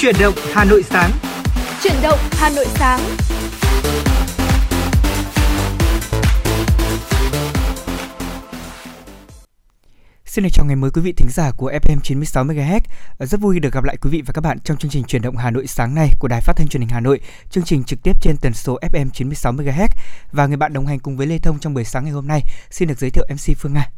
Chuyển động Hà Nội sáng. Chuyển động Hà Nội sáng. Xin được chào ngày mới quý vị thính giả của FM 96 MHz. Rất vui được gặp lại quý vị và các bạn trong chương trình chuyển động Hà Nội sáng nay của Đài Phát thanh Truyền hình Hà Nội. Chương trình trực tiếp trên tần số FM 96 MHz và người bạn đồng hành cùng với Lê Thông trong buổi sáng ngày hôm nay xin được giới thiệu MC Phương Nga.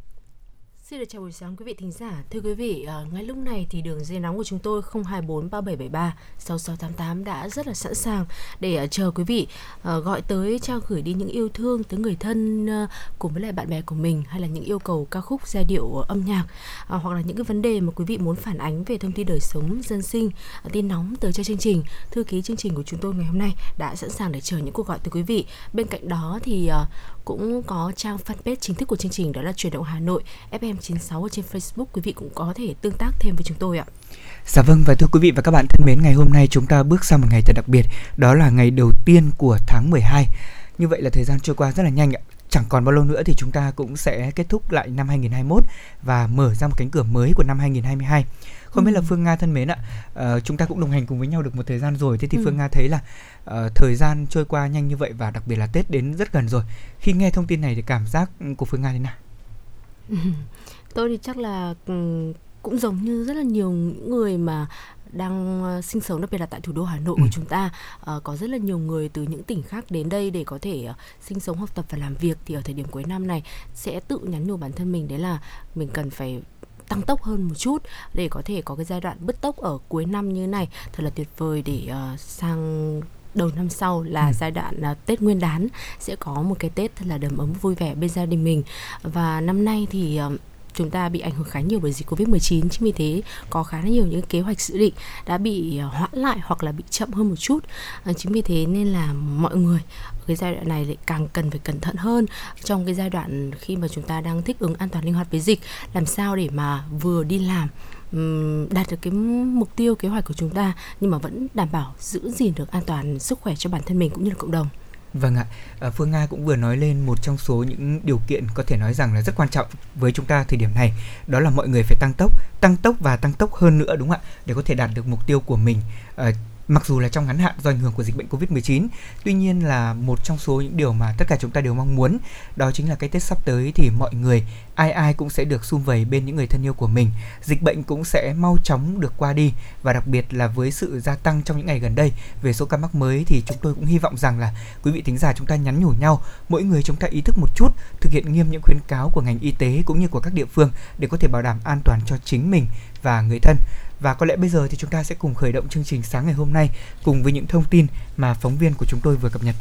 Xin được chào buổi sáng quý vị thính giả. Thưa quý vị, à, ngay lúc này thì đường dây nóng của chúng tôi 024 3773 6688 đã rất là sẵn sàng để à, chờ quý vị à, gọi tới trao gửi đi những yêu thương tới người thân à, cùng với lại bạn bè của mình hay là những yêu cầu ca khúc giai điệu à, âm nhạc à, hoặc là những cái vấn đề mà quý vị muốn phản ánh về thông tin đời sống dân sinh, à, tin nóng tới cho chương trình. Thư ký chương trình của chúng tôi ngày hôm nay đã sẵn sàng để chờ những cuộc gọi từ quý vị. Bên cạnh đó thì à, cũng có trang fanpage chính thức của chương trình đó là chuyển động Hà Nội FM96 ở trên Facebook quý vị cũng có thể tương tác thêm với chúng tôi ạ. Dạ vâng và thưa quý vị và các bạn thân mến, ngày hôm nay chúng ta bước sang một ngày thật đặc biệt, đó là ngày đầu tiên của tháng 12. Như vậy là thời gian trôi qua rất là nhanh ạ. Chẳng còn bao lâu nữa thì chúng ta cũng sẽ kết thúc lại năm 2021 và mở ra một cánh cửa mới của năm 2022 không biết là ừ. phương nga thân mến ạ uh, chúng ta cũng đồng hành cùng với nhau được một thời gian rồi thế thì ừ. phương nga thấy là uh, thời gian trôi qua nhanh như vậy và đặc biệt là tết đến rất gần rồi khi nghe thông tin này thì cảm giác của phương nga thế nào tôi thì chắc là ừ, cũng giống như rất là nhiều người mà đang uh, sinh sống đặc biệt là tại thủ đô Hà Nội ừ. của chúng ta uh, có rất là nhiều người từ những tỉnh khác đến đây để có thể uh, sinh sống học tập và làm việc thì ở thời điểm cuối năm này sẽ tự nhắn nhủ bản thân mình đấy là mình cần phải tăng tốc hơn một chút để có thể có cái giai đoạn bứt tốc ở cuối năm như này thật là tuyệt vời để uh, sang đầu năm sau là ừ. giai đoạn uh, Tết Nguyên đán sẽ có một cái Tết thật là đầm ấm vui vẻ bên gia đình mình và năm nay thì uh, chúng ta bị ảnh hưởng khá nhiều bởi dịch Covid-19 chính vì thế, có khá là nhiều những kế hoạch dự định đã bị ờ, hoãn lại hoặc là bị chậm hơn một chút. Ờ, chính vì thế nên là mọi người cái giai đoạn này lại càng cần phải cẩn thận hơn trong cái giai đoạn khi mà chúng ta đang thích ứng an toàn linh hoạt với dịch làm sao để mà vừa đi làm đạt được cái mục tiêu, kế hoạch của chúng ta nhưng mà vẫn đảm bảo giữ gìn được an toàn sức khỏe cho bản thân mình cũng như là cộng đồng. Vâng ạ, à, Phương Nga cũng vừa nói lên một trong số những điều kiện có thể nói rằng là rất quan trọng với chúng ta thời điểm này, đó là mọi người phải tăng tốc, tăng tốc và tăng tốc hơn nữa đúng không ạ, để có thể đạt được mục tiêu của mình. À, mặc dù là trong ngắn hạn do ảnh hưởng của dịch bệnh Covid-19. Tuy nhiên là một trong số những điều mà tất cả chúng ta đều mong muốn đó chính là cái Tết sắp tới thì mọi người ai ai cũng sẽ được sum vầy bên những người thân yêu của mình. Dịch bệnh cũng sẽ mau chóng được qua đi và đặc biệt là với sự gia tăng trong những ngày gần đây về số ca mắc mới thì chúng tôi cũng hy vọng rằng là quý vị thính giả chúng ta nhắn nhủ nhau, mỗi người chúng ta ý thức một chút, thực hiện nghiêm những khuyến cáo của ngành y tế cũng như của các địa phương để có thể bảo đảm an toàn cho chính mình và người thân. Và có lẽ bây giờ thì chúng ta sẽ cùng khởi động chương trình sáng ngày hôm nay cùng với những thông tin mà phóng viên của chúng tôi vừa cập nhật.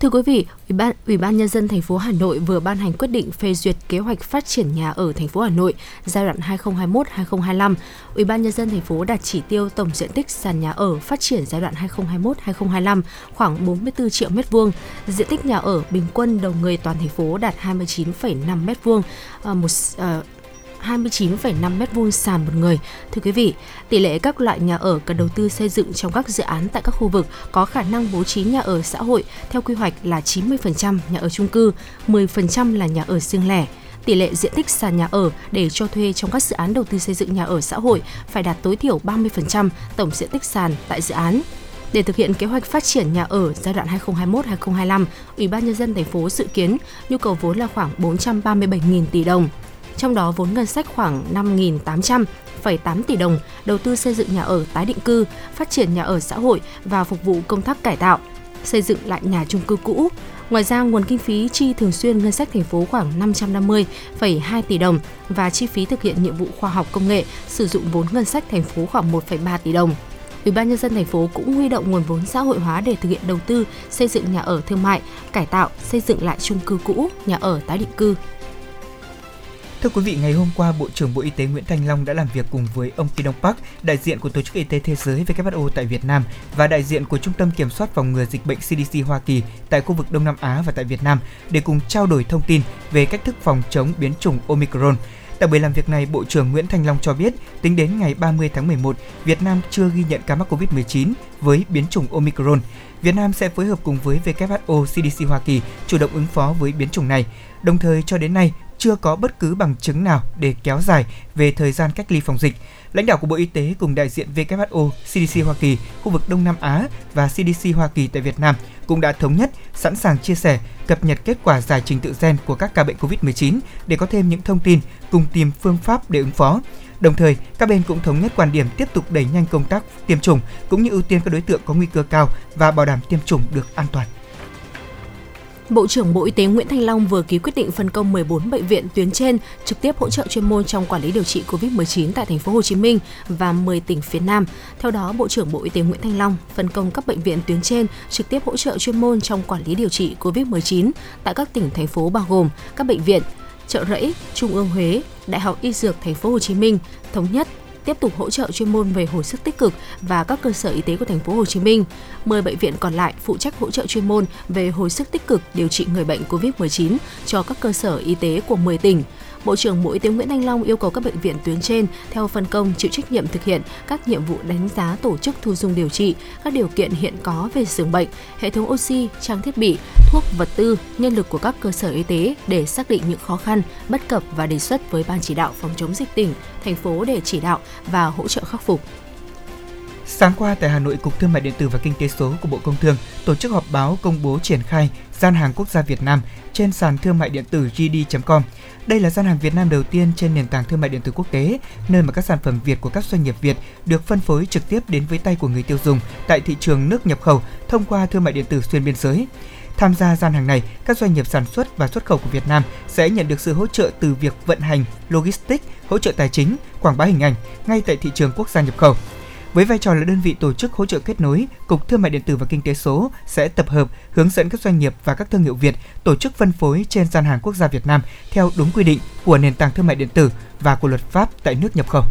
Thưa quý vị, Ủy ban Ủy ban nhân dân thành phố Hà Nội vừa ban hành quyết định phê duyệt kế hoạch phát triển nhà ở thành phố Hà Nội giai đoạn 2021-2025. Ủy ban nhân dân thành phố đặt chỉ tiêu tổng diện tích sàn nhà ở phát triển giai đoạn 2021-2025 khoảng 44 triệu m2. Diện tích nhà ở bình quân đầu người toàn thành phố đạt 29,5 m2, ờ, một ờ, 29,5 m2 sàn một người. Thưa quý vị, tỷ lệ các loại nhà ở cần đầu tư xây dựng trong các dự án tại các khu vực có khả năng bố trí nhà ở xã hội theo quy hoạch là 90% nhà ở chung cư, 10% là nhà ở riêng lẻ tỷ lệ diện tích sàn nhà ở để cho thuê trong các dự án đầu tư xây dựng nhà ở xã hội phải đạt tối thiểu 30% tổng diện tích sàn tại dự án. Để thực hiện kế hoạch phát triển nhà ở giai đoạn 2021-2025, Ủy ban nhân dân thành phố dự kiến nhu cầu vốn là khoảng 437.000 tỷ đồng trong đó vốn ngân sách khoảng 5.800,8 tỷ đồng đầu tư xây dựng nhà ở tái định cư, phát triển nhà ở xã hội và phục vụ công tác cải tạo, xây dựng lại nhà chung cư cũ. Ngoài ra, nguồn kinh phí chi thường xuyên ngân sách thành phố khoảng 550,2 tỷ đồng và chi phí thực hiện nhiệm vụ khoa học công nghệ sử dụng vốn ngân sách thành phố khoảng 1,3 tỷ đồng. Ủy ban nhân dân thành phố cũng huy động nguồn vốn xã hội hóa để thực hiện đầu tư xây dựng nhà ở thương mại, cải tạo, xây dựng lại chung cư cũ, nhà ở tái định cư, Thưa quý vị, ngày hôm qua, Bộ trưởng Bộ Y tế Nguyễn thanh Long đã làm việc cùng với ông Kim Đông Park, đại diện của Tổ chức Y tế Thế giới WHO tại Việt Nam và đại diện của Trung tâm Kiểm soát phòng ngừa dịch bệnh CDC Hoa Kỳ tại khu vực Đông Nam Á và tại Việt Nam để cùng trao đổi thông tin về cách thức phòng chống biến chủng Omicron. Tại buổi làm việc này, Bộ trưởng Nguyễn thanh Long cho biết, tính đến ngày 30 tháng 11, Việt Nam chưa ghi nhận ca mắc COVID-19 với biến chủng Omicron. Việt Nam sẽ phối hợp cùng với WHO, CDC Hoa Kỳ chủ động ứng phó với biến chủng này. Đồng thời cho đến nay, chưa có bất cứ bằng chứng nào để kéo dài về thời gian cách ly phòng dịch. Lãnh đạo của Bộ Y tế cùng đại diện WHO, CDC Hoa Kỳ, khu vực Đông Nam Á và CDC Hoa Kỳ tại Việt Nam cũng đã thống nhất sẵn sàng chia sẻ, cập nhật kết quả giải trình tự gen của các ca bệnh COVID-19 để có thêm những thông tin cùng tìm phương pháp để ứng phó. Đồng thời, các bên cũng thống nhất quan điểm tiếp tục đẩy nhanh công tác tiêm chủng cũng như ưu tiên các đối tượng có nguy cơ cao và bảo đảm tiêm chủng được an toàn. Bộ trưởng Bộ Y tế Nguyễn Thanh Long vừa ký quyết định phân công 14 bệnh viện tuyến trên trực tiếp hỗ trợ chuyên môn trong quản lý điều trị COVID-19 tại thành phố Hồ Chí Minh và 10 tỉnh phía Nam. Theo đó, Bộ trưởng Bộ Y tế Nguyễn Thanh Long phân công các bệnh viện tuyến trên trực tiếp hỗ trợ chuyên môn trong quản lý điều trị COVID-19 tại các tỉnh thành phố bao gồm các bệnh viện Chợ Rẫy, Trung ương Huế, Đại học Y Dược Thành phố Hồ Chí Minh, Thống nhất, tiếp tục hỗ trợ chuyên môn về hồi sức tích cực và các cơ sở y tế của thành phố Hồ Chí Minh. 10 bệnh viện còn lại phụ trách hỗ trợ chuyên môn về hồi sức tích cực điều trị người bệnh COVID-19 cho các cơ sở y tế của 10 tỉnh. Bộ trưởng Bộ Y tế Nguyễn Thanh Long yêu cầu các bệnh viện tuyến trên theo phân công chịu trách nhiệm thực hiện các nhiệm vụ đánh giá tổ chức thu dung điều trị, các điều kiện hiện có về giường bệnh, hệ thống oxy, trang thiết bị, thuốc, vật tư, nhân lực của các cơ sở y tế để xác định những khó khăn, bất cập và đề xuất với Ban chỉ đạo phòng chống dịch tỉnh, thành phố để chỉ đạo và hỗ trợ khắc phục. Sáng qua tại Hà Nội, Cục Thương mại điện tử và Kinh tế số của Bộ Công Thương tổ chức họp báo công bố triển khai gian hàng quốc gia Việt Nam trên sàn thương mại điện tử gd.com. Đây là gian hàng Việt Nam đầu tiên trên nền tảng thương mại điện tử quốc tế, nơi mà các sản phẩm Việt của các doanh nghiệp Việt được phân phối trực tiếp đến với tay của người tiêu dùng tại thị trường nước nhập khẩu thông qua thương mại điện tử xuyên biên giới. Tham gia gian hàng này, các doanh nghiệp sản xuất và xuất khẩu của Việt Nam sẽ nhận được sự hỗ trợ từ việc vận hành, logistics, hỗ trợ tài chính, quảng bá hình ảnh ngay tại thị trường quốc gia nhập khẩu. Với vai trò là đơn vị tổ chức hỗ trợ kết nối, Cục Thương mại điện tử và Kinh tế số sẽ tập hợp, hướng dẫn các doanh nghiệp và các thương hiệu Việt tổ chức phân phối trên gian hàng quốc gia Việt Nam theo đúng quy định của nền tảng thương mại điện tử và của luật pháp tại nước nhập khẩu.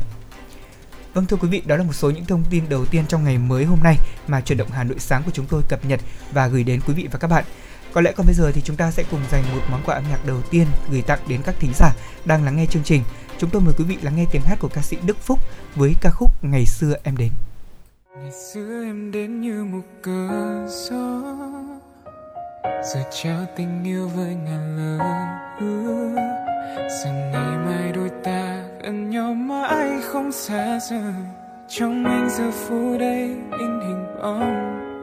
Vâng thưa quý vị, đó là một số những thông tin đầu tiên trong ngày mới hôm nay mà chuyển động Hà Nội sáng của chúng tôi cập nhật và gửi đến quý vị và các bạn. Có lẽ còn bây giờ thì chúng ta sẽ cùng dành một món quà âm nhạc đầu tiên gửi tặng đến các thính giả đang lắng nghe chương trình. Chúng tôi mời quý vị lắng nghe tiếng hát của ca sĩ Đức Phúc với ca khúc Ngày xưa em đến. Ngày xưa em đến như một cơn gió, Giờ trao tình yêu với ngàn lời hứa Rằng ngày mai đôi ta gần nhau mãi không xa rời. Trong anh giờ phút đây in hình bóng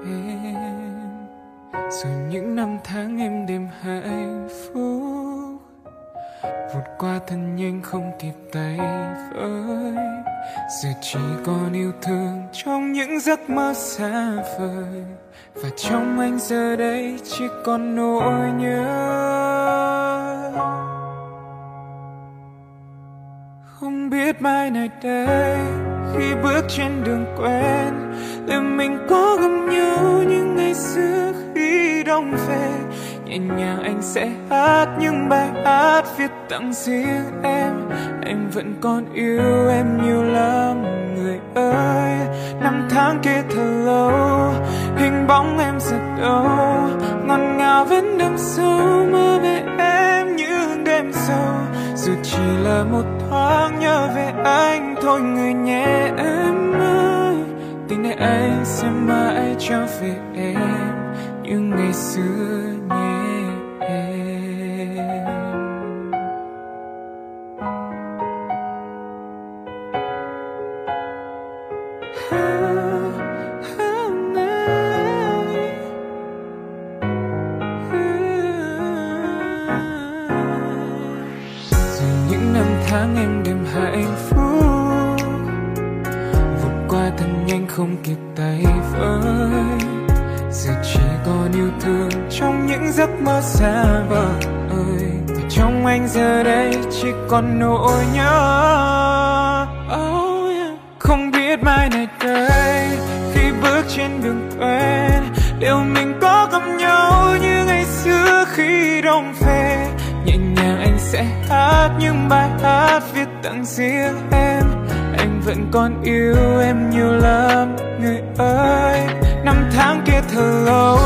em. Rồi những năm tháng em đêm hạnh phúc vượt qua thân nhanh không kịp tay với giờ chỉ còn yêu thương trong những giấc mơ xa vời. Và trong anh giờ đây chỉ còn nỗi nhớ. Không biết mai này đây, khi bước trên đường quen, liệu mình có gặp nhau như ngày xưa khi đông về nhẹ nhàng anh sẽ hát những bài hát viết tặng riêng em. Anh vẫn còn yêu em nhiều lắm, người ơi. Năm tháng kia thật lâu, hình bóng em giật đâu ngọt ngào vẫn đêm sâu, mơ về em như đêm sâu. Dù chỉ là một thoáng nhớ về anh, thôi người nhé em ơi. Tình này anh sẽ mãi cho về em những ngày xưa nhé. Tháng em đêm hạnh phúc, vượt qua thân nhanh không kịp tay với giờ chỉ còn yêu thương trong những giấc mơ xa vời. Và trong anh giờ đây chỉ còn nỗi nhớ. Oh yeah. không biết mai này đây khi bước trên đường quen, liệu mình có gặp nhau như ngày xưa khi đông về. Nhẹ nhàng anh sẽ hát những bài hát viết tặng riêng em. Anh vẫn còn yêu em nhiều lắm, người ơi. Năm tháng kia thật lâu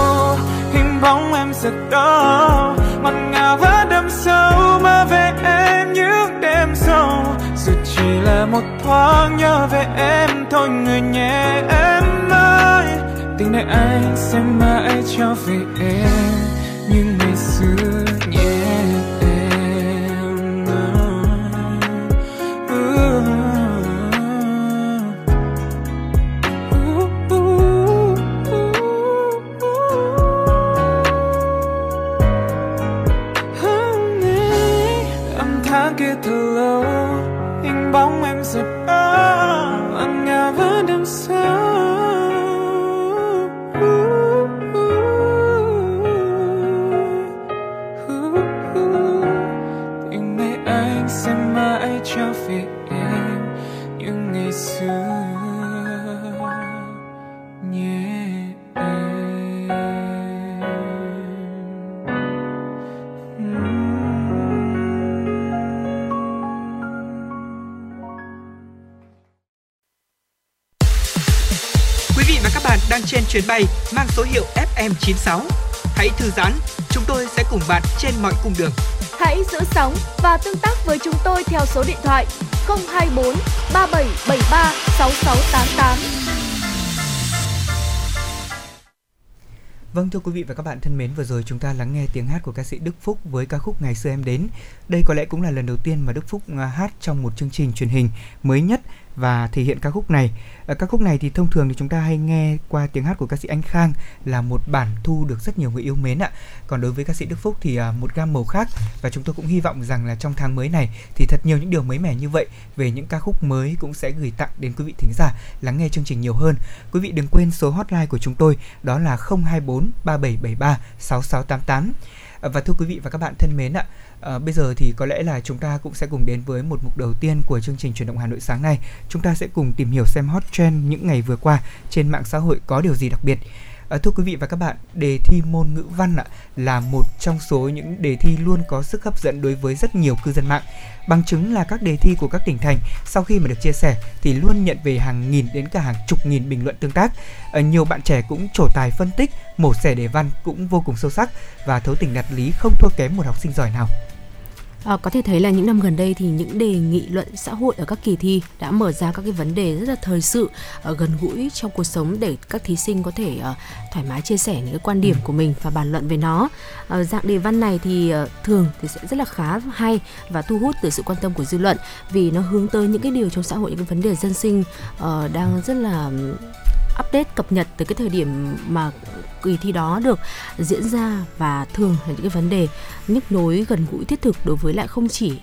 giật em ngọt ngào và đậm sâu, mơ về em những đêm sâu. Dù chỉ là một thoáng nhớ về em, thôi người nhé em ơi. Tình này anh sẽ mãi cho về em? Chuyến bay mang số hiệu FM96. Hãy thư giãn, chúng tôi sẽ cùng bạn trên mọi cung đường. Hãy giữ sóng và tương tác với chúng tôi theo số điện thoại 024 3773 6688. Vâng thưa quý vị và các bạn thân mến, vừa rồi chúng ta lắng nghe tiếng hát của ca sĩ Đức Phúc với ca khúc Ngày xưa em đến. Đây có lẽ cũng là lần đầu tiên mà Đức Phúc à, hát trong một chương trình truyền hình mới nhất và thể hiện ca khúc này. Ở ca khúc này thì thông thường thì chúng ta hay nghe qua tiếng hát của ca sĩ Anh Khang là một bản thu được rất nhiều người yêu mến ạ. Còn đối với ca sĩ Đức Phúc thì à, một gam màu khác và chúng tôi cũng hy vọng rằng là trong tháng mới này thì thật nhiều những điều mới mẻ như vậy về những ca khúc mới cũng sẽ gửi tặng đến quý vị thính giả lắng nghe chương trình nhiều hơn. Quý vị đừng quên số hotline của chúng tôi đó là 024 3773 6688. À, Và thưa quý vị và các bạn thân mến ạ, à, Ờ, bây giờ thì có lẽ là chúng ta cũng sẽ cùng đến với một mục đầu tiên của chương trình chuyển động Hà Nội sáng nay. Chúng ta sẽ cùng tìm hiểu xem hot trend những ngày vừa qua trên mạng xã hội có điều gì đặc biệt. À, thưa quý vị và các bạn, đề thi môn ngữ văn ạ là một trong số những đề thi luôn có sức hấp dẫn đối với rất nhiều cư dân mạng. Bằng chứng là các đề thi của các tỉnh thành sau khi mà được chia sẻ thì luôn nhận về hàng nghìn đến cả hàng chục nghìn bình luận tương tác. À, nhiều bạn trẻ cũng trổ tài phân tích, mổ xẻ đề văn cũng vô cùng sâu sắc và thấu tình đạt lý không thua kém một học sinh giỏi nào. À, có thể thấy là những năm gần đây thì những đề nghị luận xã hội ở các kỳ thi đã mở ra các cái vấn đề rất là thời sự ở gần gũi trong cuộc sống để các thí sinh có thể uh, thoải mái chia sẻ những cái quan điểm của mình và bàn luận về nó. Uh, dạng đề văn này thì uh, thường thì sẽ rất là khá hay và thu hút từ sự quan tâm của dư luận vì nó hướng tới những cái điều trong xã hội những cái vấn đề dân sinh uh, đang rất là update cập nhật từ cái thời điểm mà kỳ thi đó được diễn ra và thường là những cái vấn đề nhức nối gần gũi thiết thực đối với lại không chỉ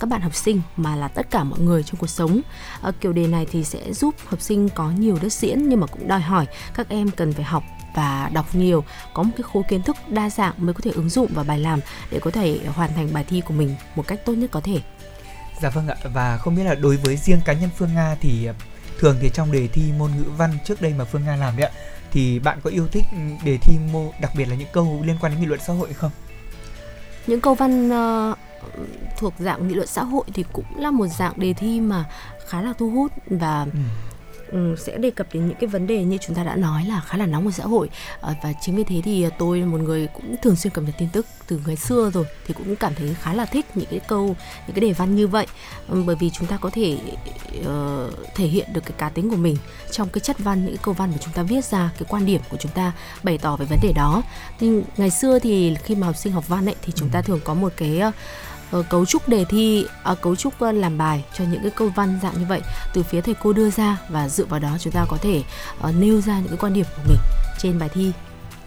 các bạn học sinh mà là tất cả mọi người trong cuộc sống. À, kiểu đề này thì sẽ giúp học sinh có nhiều đất diễn nhưng mà cũng đòi hỏi các em cần phải học và đọc nhiều có một cái khối kiến thức đa dạng mới có thể ứng dụng vào bài làm để có thể hoàn thành bài thi của mình một cách tốt nhất có thể. Dạ vâng ạ và không biết là đối với riêng cá nhân Phương Nga thì thường thì trong đề thi môn ngữ văn trước đây mà Phương Nga làm đấy ạ thì bạn có yêu thích đề thi môn đặc biệt là những câu liên quan đến nghị luận xã hội không? những câu văn uh, thuộc dạng nghị luận xã hội thì cũng là một dạng đề thi mà khá là thu hút và Ừ. Ừ, sẽ đề cập đến những cái vấn đề như chúng ta đã nói là khá là nóng của xã hội. Ờ, và chính vì thế thì ờ, tôi là một người cũng thường xuyên cập nhật tin tức từ ngày xưa rồi thì cũng cảm thấy khá là thích những cái câu những cái đề văn như vậy. Ừ, bởi vì chúng ta có thể uh, thể hiện được cái cá tính của mình trong cái chất văn những cái câu văn mà chúng ta viết ra cái quan điểm của chúng ta bày tỏ về vấn đề đó. Thì ngày xưa thì khi mà học sinh học văn ấy thì chúng ta thường có một cái uh, cấu trúc đề thi à, cấu trúc ờ, làm bài cho những cái câu văn dạng như vậy từ phía thầy cô đưa ra và dựa vào đó chúng ta có thể ờ, nêu ra những cái quan điểm của mình trên bài thi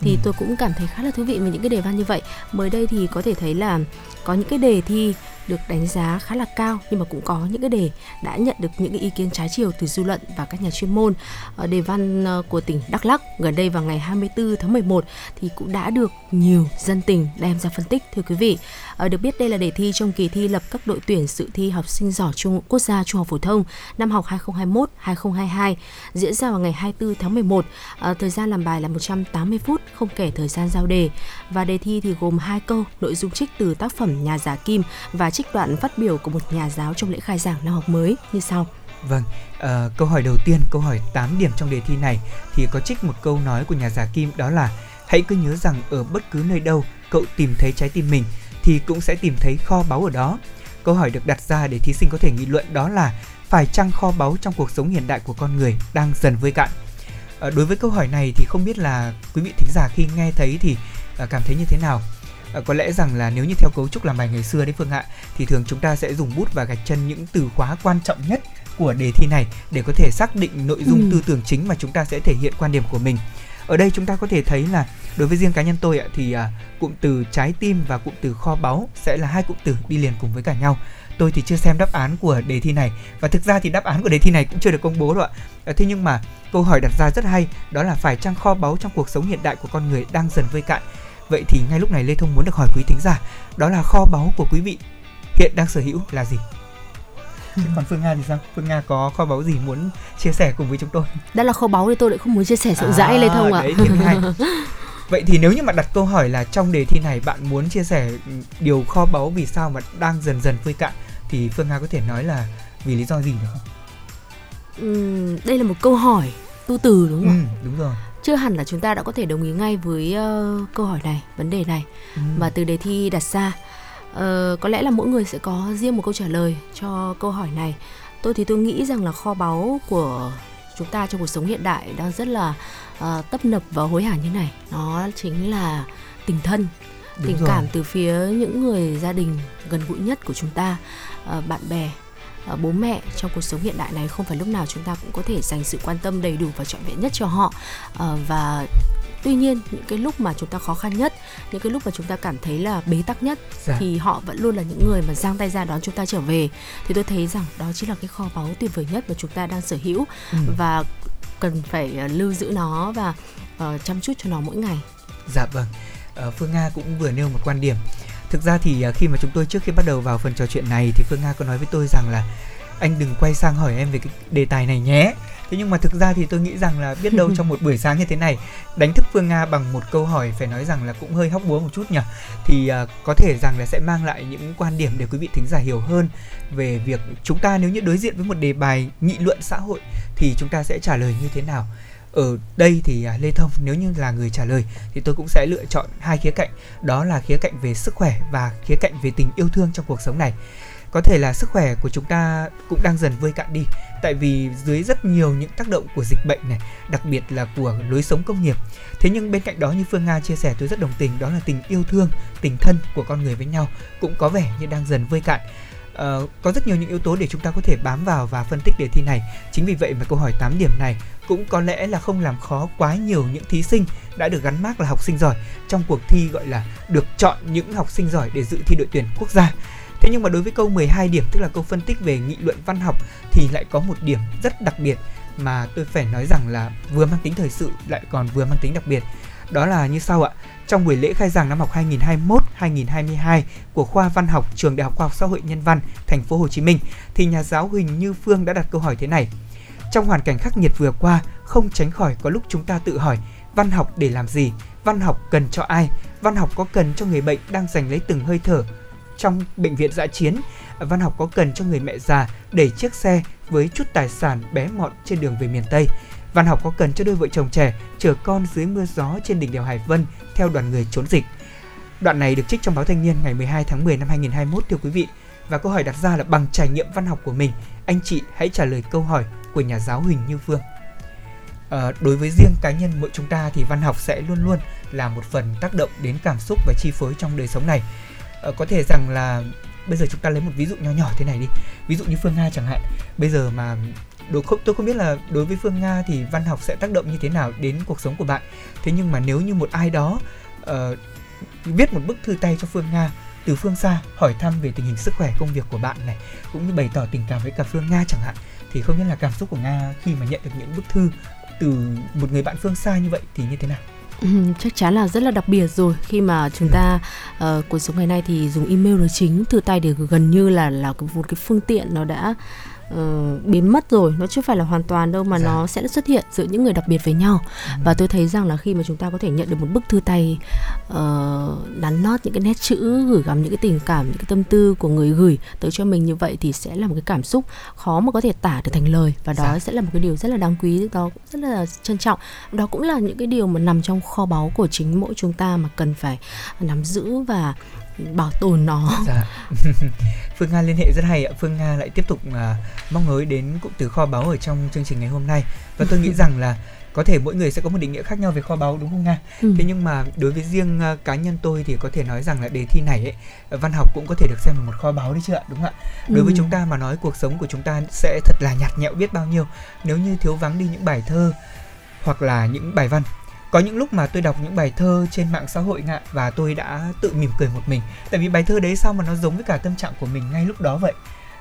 thì Ừ. tôi cũng cảm thấy khá là thú vị về những cái đề văn như vậy mới đây thì có thể thấy là có những cái đề thi được đánh giá khá là cao nhưng mà cũng có những cái đề đã nhận được những cái ý kiến trái chiều từ dư luận và các nhà chuyên môn. Ờ, đề văn ờ, của tỉnh Đắk Lắk gần đây vào ngày 24 tháng 11 thì cũng đã được nhiều dân tình đem ra phân tích, thưa quý vị. Ờ, được biết đây là đề thi trong kỳ thi lập các đội tuyển dự thi học sinh giỏi trung, quốc gia trung học phổ thông năm học 2021-2022 diễn ra vào ngày 24 tháng 11 thời gian làm bài là 180 phút, không kể thời gian giao đề. Và đề thi thì gồm hai câu, nội dung trích từ tác phẩm nhà giả kim và trích đoạn phát biểu của một nhà giáo trong lễ khai giảng năm học mới như sau Vâng, ờ, câu hỏi đầu tiên, câu hỏi 8 điểm trong đề thi này thì có trích một câu nói của nhà giả Kim đó là Hãy cứ nhớ rằng ở bất cứ nơi đâu cậu tìm thấy trái tim mình thì cũng sẽ tìm thấy kho báu ở đó. Câu hỏi được đặt ra để thí sinh có thể nghị luận đó là phải chăng kho báu trong cuộc sống hiện đại của con người đang dần vơi cạn. Ờ, đối với câu hỏi này thì không biết là quý vị thính giả khi nghe thấy thì ờ, cảm thấy như thế nào? Ờ, có lẽ rằng là nếu như theo cấu trúc làm bài ngày xưa đấy Phương ạ thì thường chúng ta sẽ dùng bút và gạch chân những từ khóa quan trọng nhất của đề thi này để có thể xác định nội dung Ừ. tư tưởng chính mà chúng ta sẽ thể hiện quan điểm của mình. ở đây chúng ta có thể thấy là đối với riêng cá nhân tôi ạ thì à, cụm từ trái tim và cụm từ kho báu sẽ là hai cụm từ đi liền cùng với cả nhau tôi thì chưa xem đáp án của đề thi này và thực ra thì đáp án của đề thi này cũng chưa được công bố đâu ạ à, thế nhưng mà câu hỏi đặt ra rất hay đó là phải chăng kho báu trong cuộc sống hiện đại của con người đang dần vơi cạn vậy thì ngay lúc này lê thông muốn được hỏi quý thính giả đó là kho báu của quý vị hiện đang sở hữu là gì Chứ còn Phương Nga thì sao? Phương Nga có kho báu gì muốn chia sẻ cùng với chúng tôi? Đã là kho báu thì tôi lại không muốn chia sẻ rộng à, rãi Lê Thông ạ. Hay. Vậy thì nếu như mà đặt câu hỏi là trong đề thi này bạn muốn chia sẻ điều kho báu vì sao mà đang dần dần vơi cạn thì Phương Nga có thể nói là vì lý do gì được không? Ừ, đây là một câu hỏi tu từ đúng không? Ừ, đúng rồi. Chưa hẳn là chúng ta đã có thể đồng ý ngay với uh, câu hỏi này, vấn đề này ừ. mà từ đề thi đặt ra. Uh, có lẽ là mỗi người sẽ có riêng một câu trả lời cho câu hỏi này. Tôi thì tôi nghĩ rằng là kho báu của chúng ta trong cuộc sống hiện đại đang rất là uh, tấp nập và hối hả như này. Nó chính là tình thân, Đúng tình rồi. cảm từ phía những người gia đình gần gũi nhất của chúng ta uh, bạn bè bố mẹ trong cuộc sống hiện đại này không phải lúc nào chúng ta cũng có thể dành sự quan tâm đầy đủ và trọn vẹn nhất cho họ. Uh, và tuy nhiên những cái lúc mà chúng ta khó khăn nhất những cái lúc mà chúng ta cảm thấy là bế tắc nhất dạ. thì họ vẫn luôn là những người mà giang tay ra đón chúng ta trở về. Thì tôi thấy rằng đó chính là cái kho báu tuyệt vời nhất mà chúng ta đang sở hữu ừ. và cần phải uh, lưu giữ nó và uh, chăm chút cho nó mỗi ngày. Dạ vâng. Uh, phương nga cũng vừa nêu một quan điểm thực ra thì à, khi mà chúng tôi trước khi bắt đầu vào phần trò chuyện này thì phương nga có nói với tôi rằng là anh đừng quay sang hỏi em về cái đề tài này nhé. Thế nhưng mà thực ra thì tôi nghĩ rằng là biết đâu trong một buổi sáng như thế này đánh thức phương nga bằng một câu hỏi phải nói rằng là cũng hơi hóc búa một chút nhỉ? Thì uh, có thể rằng là sẽ mang lại những quan điểm để quý vị thính giả hiểu hơn về việc chúng ta nếu như đối diện với một đề bài nghị luận xã hội thì chúng ta sẽ trả lời như thế nào ở đây thì à, Lê Thông, nếu như là người trả lời thì tôi cũng sẽ lựa chọn hai khía cạnh. Đó là khía cạnh về sức khỏe và khía cạnh về tình yêu thương trong cuộc sống này. Có thể là sức khỏe của chúng ta cũng đang dần vơi cạn đi, tại vì dưới rất nhiều những tác động của dịch bệnh này, đặc biệt là của lối sống công nghiệp. Thế nhưng bên cạnh đó như phương nga chia sẻ, tôi rất đồng tình, đó là tình yêu thương, tình thân của con người với nhau cũng có vẻ như đang dần vơi cạn. Uh, có rất nhiều những yếu tố để chúng ta có thể bám vào và phân tích đề thi này. Chính vì vậy mà câu hỏi 8 điểm này cũng có lẽ là không làm khó quá nhiều những thí sinh đã được gắn mác là học sinh giỏi trong cuộc thi gọi là được chọn những học sinh giỏi để dự thi đội tuyển quốc gia. Thế nhưng mà đối với câu 12 điểm tức là câu phân tích về nghị luận văn học thì lại có một điểm rất đặc biệt mà tôi phải nói rằng là vừa mang tính thời sự lại còn vừa mang tính đặc biệt. Đó là như sau ạ. Trong buổi lễ khai giảng năm học 2021-2022 của khoa Văn học Trường Đại học Khoa học Xã hội Nhân văn Thành phố Hồ Chí Minh thì nhà giáo Huỳnh Như Phương đã đặt câu hỏi thế này: trong hoàn cảnh khắc nghiệt vừa qua, không tránh khỏi có lúc chúng ta tự hỏi văn học để làm gì, văn học cần cho ai, văn học có cần cho người bệnh đang giành lấy từng hơi thở? Trong bệnh viện dã chiến, văn học có cần cho người mẹ già đẩy chiếc xe với chút tài sản bé mọn trên đường về miền Tây. Văn học có cần cho đôi vợ chồng trẻ chở con dưới mưa gió trên đỉnh đèo Hải Vân theo đoàn người trốn dịch. Đoạn này được trích trong báo Thanh niên ngày 12 tháng 10 năm 2021 thưa quý vị. Và câu hỏi đặt ra là bằng trải nghiệm văn học của mình, anh chị hãy trả lời câu hỏi của nhà giáo Huỳnh Như Phương. À, đối với riêng cá nhân mỗi chúng ta thì văn học sẽ luôn luôn là một phần tác động đến cảm xúc và chi phối trong đời sống này. À, có thể rằng là bây giờ chúng ta lấy một ví dụ nhỏ nhỏ thế này đi. Ví dụ như Phương Nga chẳng hạn. Bây giờ mà đối không tôi không biết là đối với Phương Nga thì văn học sẽ tác động như thế nào đến cuộc sống của bạn. Thế nhưng mà nếu như một ai đó uh, viết một bức thư tay cho Phương Nga từ phương xa hỏi thăm về tình hình sức khỏe công việc của bạn này cũng như bày tỏ tình cảm với cả Phương Nga chẳng hạn thì không biết là cảm xúc của nga khi mà nhận được những bức thư từ một người bạn phương xa như vậy thì như thế nào Ừ, chắc chắn là rất là đặc biệt rồi khi mà chúng ta uh, cuộc sống ngày nay thì dùng email là chính thư tay để gần như là là một cái phương tiện nó đã uh, biến mất rồi nó chưa phải là hoàn toàn đâu mà dạ. nó sẽ xuất hiện giữa những người đặc biệt với nhau ừ. và tôi thấy rằng là khi mà chúng ta có thể nhận được một bức thư tay uh, đắn nót những cái nét chữ gửi gắm những cái tình cảm những cái tâm tư của người gửi tới cho mình như vậy thì sẽ là một cái cảm xúc khó mà có thể tả được thành lời và đó dạ. sẽ là một cái điều rất là đáng quý đó rất là trân trọng đó cũng là những cái điều mà nằm trong kho báu của chính mỗi chúng ta mà cần phải nắm giữ và bảo tồn nó dạ. phương nga liên hệ rất hay ạ phương nga lại tiếp tục uh, mong ngới đến cụm từ kho báu ở trong chương trình ngày hôm nay và tôi nghĩ rằng là có thể mỗi người sẽ có một định nghĩa khác nhau về kho báu đúng không nga ừ. thế nhưng mà đối với riêng uh, cá nhân tôi thì có thể nói rằng là đề thi này ấy, văn học cũng có thể được xem là một kho báu đấy chứ ạ đúng không ạ đối ừ. với chúng ta mà nói cuộc sống của chúng ta sẽ thật là nhạt nhẽo biết bao nhiêu nếu như thiếu vắng đi những bài thơ hoặc là những bài văn có những lúc mà tôi đọc những bài thơ trên mạng xã hội ngạ và tôi đã tự mỉm cười một mình. Tại vì bài thơ đấy sao mà nó giống với cả tâm trạng của mình ngay lúc đó vậy?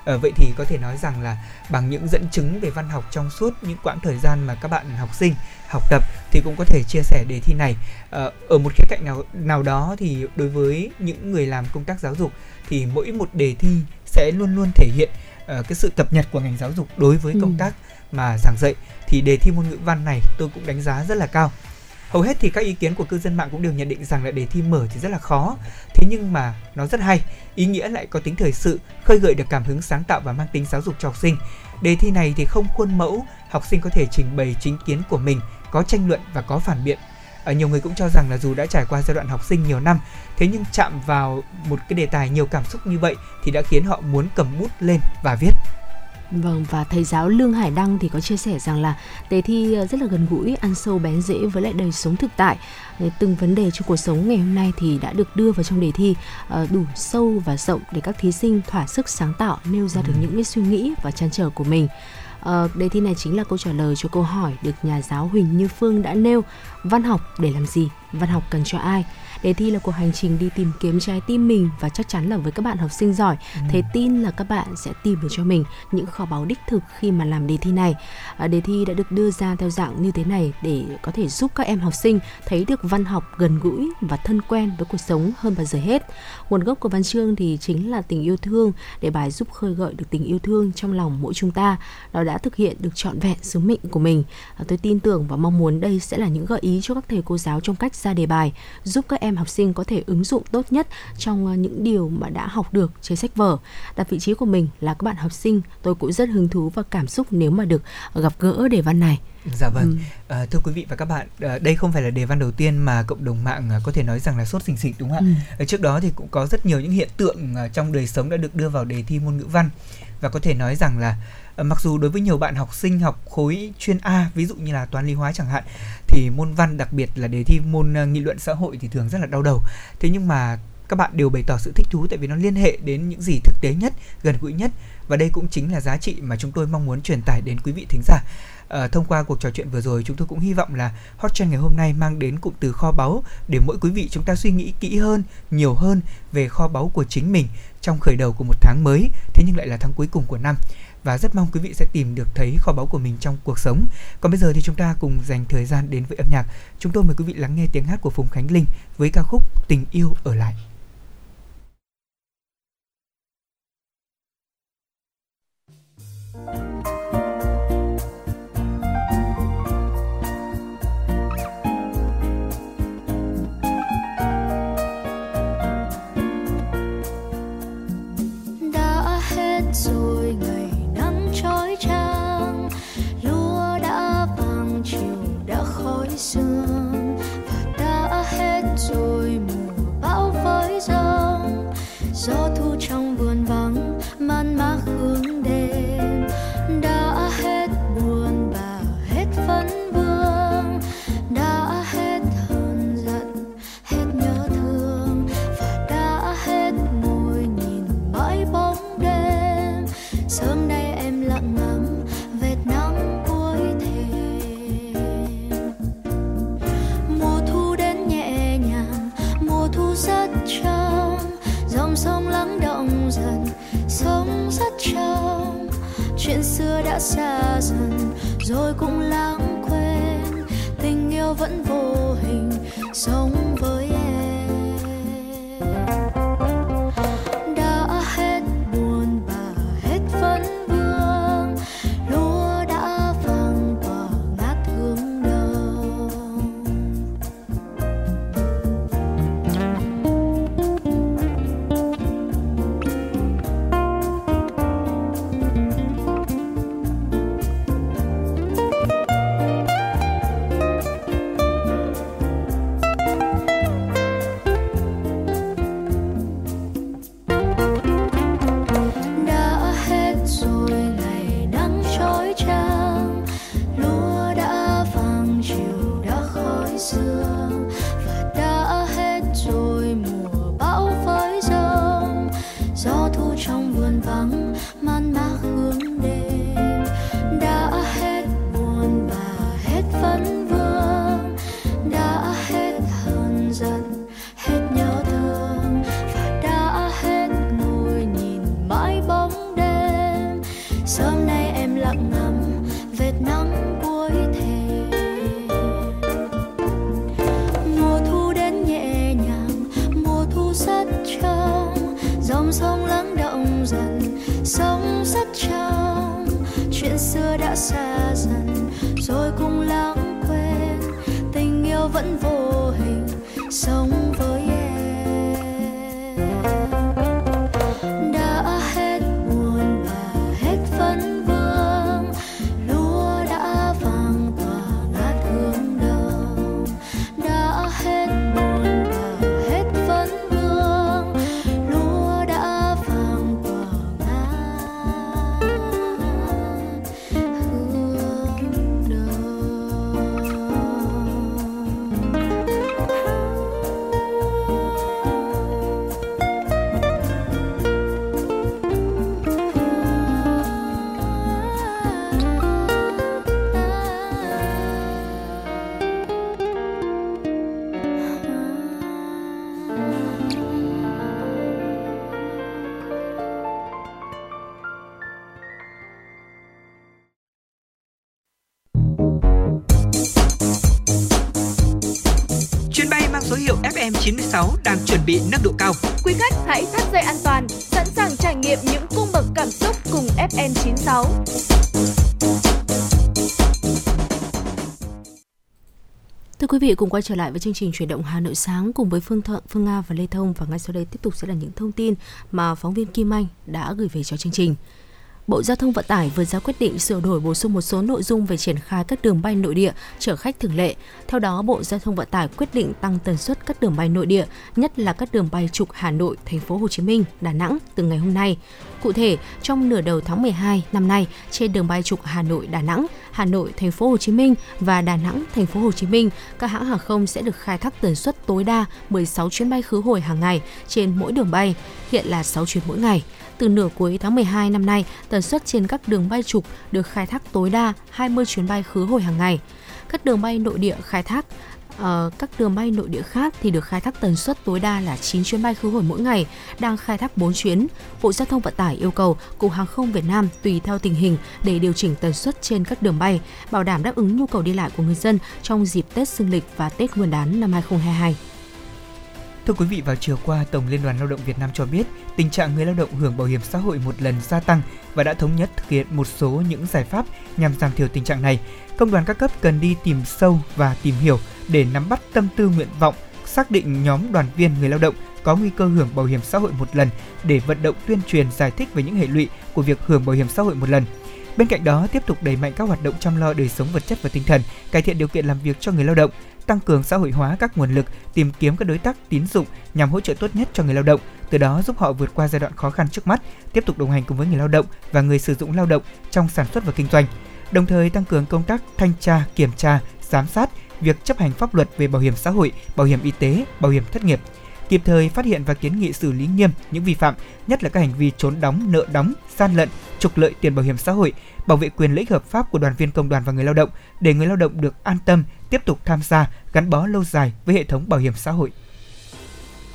À, vậy thì có thể nói rằng là bằng những dẫn chứng về văn học trong suốt những quãng thời gian mà các bạn học sinh học tập thì cũng có thể chia sẻ đề thi này. À, ở một khía cạnh nào nào đó thì đối với những người làm công tác giáo dục thì mỗi một đề thi sẽ luôn luôn thể hiện uh, cái sự cập nhật của ngành giáo dục đối với công ừ. tác mà giảng dạy. Thì đề thi môn ngữ văn này tôi cũng đánh giá rất là cao hầu hết thì các ý kiến của cư dân mạng cũng đều nhận định rằng là đề thi mở thì rất là khó. Thế nhưng mà nó rất hay, ý nghĩa lại có tính thời sự, khơi gợi được cảm hứng sáng tạo và mang tính giáo dục cho học sinh. Đề thi này thì không khuôn mẫu, học sinh có thể trình bày chính kiến của mình, có tranh luận và có phản biện. Ở nhiều người cũng cho rằng là dù đã trải qua giai đoạn học sinh nhiều năm, thế nhưng chạm vào một cái đề tài nhiều cảm xúc như vậy thì đã khiến họ muốn cầm bút lên và viết. Vâng và thầy giáo Lương Hải Đăng thì có chia sẻ rằng là đề thi ờ, rất là gần gũi, ăn sâu bén rễ với lại đời sống thực tại. Từng vấn đề trong cuộc sống ngày hôm nay thì đã được đưa vào trong đề thi ờ, đủ sâu và rộng để các thí sinh thỏa sức sáng tạo nêu ra được ừ. những cái suy nghĩ và trăn trở của mình. Uh, đề thi này chính là câu trả lời cho câu hỏi được nhà giáo Huỳnh Như Phương đã nêu văn học để làm gì, văn học cần cho ai Đề thi là cuộc hành trình đi tìm kiếm trái tim mình và chắc chắn là với các bạn học sinh giỏi, ừ. thế tin là các bạn sẽ tìm được cho mình những kho báu đích thực khi mà làm đề thi này. À, đề thi đã được đưa ra theo dạng như thế này để có thể giúp các em học sinh thấy được văn học gần gũi và thân quen với cuộc sống hơn bao giờ hết. Nguồn gốc của văn chương thì chính là tình yêu thương để bài giúp khơi gợi được tình yêu thương trong lòng mỗi chúng ta. Nó đã thực hiện được trọn vẹn sứ mệnh của mình. À, tôi tin tưởng và mong muốn đây sẽ là những gợi ý cho các thầy cô giáo trong cách ra đề bài, giúp các em em học sinh có thể ứng dụng tốt nhất trong ờ, những điều mà đã học được trên sách vở. Đặt vị trí của mình là các bạn học sinh, tôi cũng rất hứng thú và cảm xúc nếu mà được gặp gỡ đề văn này. Dạ vâng, ừ. à, thưa quý vị và các bạn, à, đây không phải là đề văn đầu tiên mà cộng đồng mạng à, có thể nói rằng là sốt xình xịch đúng không ạ? Ừ. Trước đó thì cũng có rất nhiều những hiện tượng à, trong đời sống đã được đưa vào đề thi môn ngữ văn và có thể nói rằng là Ờ, mặc dù đối với nhiều bạn học sinh học khối chuyên A ví dụ như là toán lý hóa chẳng hạn thì môn văn đặc biệt là đề thi môn ờ, nghị luận xã hội thì thường rất là đau đầu. Thế nhưng mà các bạn đều bày tỏ sự thích thú tại vì nó liên hệ đến những gì thực tế nhất gần gũi nhất và đây cũng chính là giá trị mà chúng tôi mong muốn truyền tải đến quý vị thính giả. À, thông qua cuộc trò chuyện vừa rồi chúng tôi cũng hy vọng là hot trend ngày hôm nay mang đến cụm từ kho báu để mỗi quý vị chúng ta suy nghĩ kỹ hơn nhiều hơn về kho báu của chính mình trong khởi đầu của một tháng mới thế nhưng lại là tháng cuối cùng của năm và rất mong quý vị sẽ tìm được thấy kho báu của mình trong cuộc sống. Còn bây giờ thì chúng ta cùng dành thời gian đến với âm nhạc. Chúng tôi mời quý vị lắng nghe tiếng hát của Phùng Khánh Linh với ca khúc Tình yêu ở lại. sương và đã hết rồi mùa bão với giông. Gió thu trong xa dần rồi cũng lãng quên. Tình yêu vẫn vô hình sống chiều đã khói sương FN96. Thưa quý vị, cùng quay trở lại với chương trình chuyển động Hà Nội sáng cùng với Phương Thuận, Phương Nga và Lê Thông và ngay sau đây tiếp tục sẽ là những thông tin mà phóng viên Kim Anh đã gửi về cho chương trình. Bộ Giao thông Vận tải vừa ra quyết định sửa đổi bổ sung một số nội dung về triển khai các đường bay nội địa chở khách thường lệ. Theo đó, Bộ Giao thông Vận tải quyết định tăng tần suất các đường bay nội địa, nhất là các đường bay trục Hà Nội, Thành phố Hồ Chí Minh, Đà Nẵng từ ngày hôm nay. Cụ thể, trong nửa đầu tháng 12 năm nay, trên đường bay trục Hà Nội, Đà Nẵng, Hà Nội, Thành phố Hồ Chí Minh và Đà Nẵng, Thành phố Hồ Chí Minh, các hãng hàng không sẽ được khai thác tần suất tối đa 16 chuyến bay khứ hồi hàng ngày trên mỗi đường bay, hiện là 6 chuyến mỗi ngày. Từ nửa cuối tháng 12 năm nay, tần suất trên các đường bay trục được khai thác tối đa 20 chuyến bay khứ hồi hàng ngày. Các đường bay nội địa khai thác Uh, các đường bay nội địa khác thì được khai thác tần suất tối đa là 9 chuyến bay khứ hồi mỗi ngày, đang khai thác 4 chuyến. Bộ Giao thông Vận tải yêu cầu Cục Hàng không Việt Nam tùy theo tình hình để điều chỉnh tần suất trên các đường bay, bảo đảm đáp ứng nhu cầu đi lại của người dân trong dịp Tết Dương lịch và Tết Nguyên đán năm 2022. Thưa quý vị, vào chiều qua, Tổng Liên đoàn Lao động Việt Nam cho biết tình trạng người lao động hưởng bảo hiểm xã hội một lần gia tăng và đã thống nhất thực hiện một số những giải pháp nhằm giảm thiểu tình trạng này. Công đoàn các cấp cần đi tìm sâu và tìm hiểu để nắm bắt tâm tư nguyện vọng, xác định nhóm đoàn viên người lao động có nguy cơ hưởng bảo hiểm xã hội một lần để vận động tuyên truyền giải thích về những hệ lụy của việc hưởng bảo hiểm xã hội một lần. Bên cạnh đó, tiếp tục đẩy mạnh các hoạt động chăm lo đời sống vật chất và tinh thần, cải thiện điều kiện làm việc cho người lao động, tăng cường xã hội hóa các nguồn lực, tìm kiếm các đối tác tín dụng nhằm hỗ trợ tốt nhất cho người lao động, từ đó giúp họ vượt qua giai đoạn khó khăn trước mắt, tiếp tục đồng hành cùng với người lao động và người sử dụng lao động trong sản xuất và kinh doanh. Đồng thời tăng cường công tác thanh tra, kiểm tra, giám sát việc chấp hành pháp luật về bảo hiểm xã hội, bảo hiểm y tế, bảo hiểm thất nghiệp, kịp thời phát hiện và kiến nghị xử lý nghiêm những vi phạm, nhất là các hành vi trốn đóng, nợ đóng, gian lận, trục lợi tiền bảo hiểm xã hội, bảo vệ quyền lợi ích hợp pháp của đoàn viên công đoàn và người lao động để người lao động được an tâm tiếp tục tham gia gắn bó lâu dài với hệ thống bảo hiểm xã hội.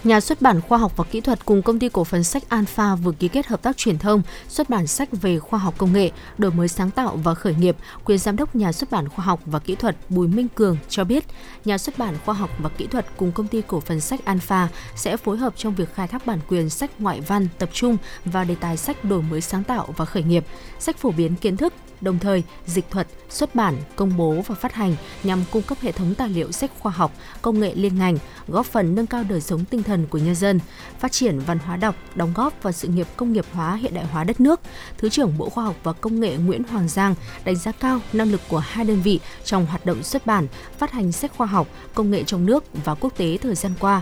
Nhà xuất bản khoa học và kỹ thuật cùng công ty cổ phần sách Alpha vừa ký kết hợp tác truyền thông, xuất bản sách về khoa học công nghệ, đổi mới sáng tạo và khởi nghiệp. Quyền giám đốc nhà xuất bản khoa học và kỹ thuật Bùi Minh Cường cho biết, nhà xuất bản khoa học và kỹ thuật cùng công ty cổ phần sách Alpha sẽ phối hợp trong việc khai thác bản quyền sách ngoại văn tập trung vào đề tài sách đổi mới sáng tạo và khởi nghiệp, sách phổ biến kiến thức, đồng thời dịch thuật, xuất bản, công bố và phát hành nhằm cung cấp hệ thống tài liệu sách khoa học, công nghệ liên ngành, góp phần nâng cao đời sống tinh thần của nhân dân, phát triển văn hóa đọc, đóng góp vào sự nghiệp công nghiệp hóa hiện đại hóa đất nước. Thứ trưởng Bộ Khoa học và Công nghệ Nguyễn Hoàng Giang đánh giá cao năng lực của hai đơn vị trong hoạt động xuất bản, phát hành sách khoa học, công nghệ trong nước và quốc tế thời gian qua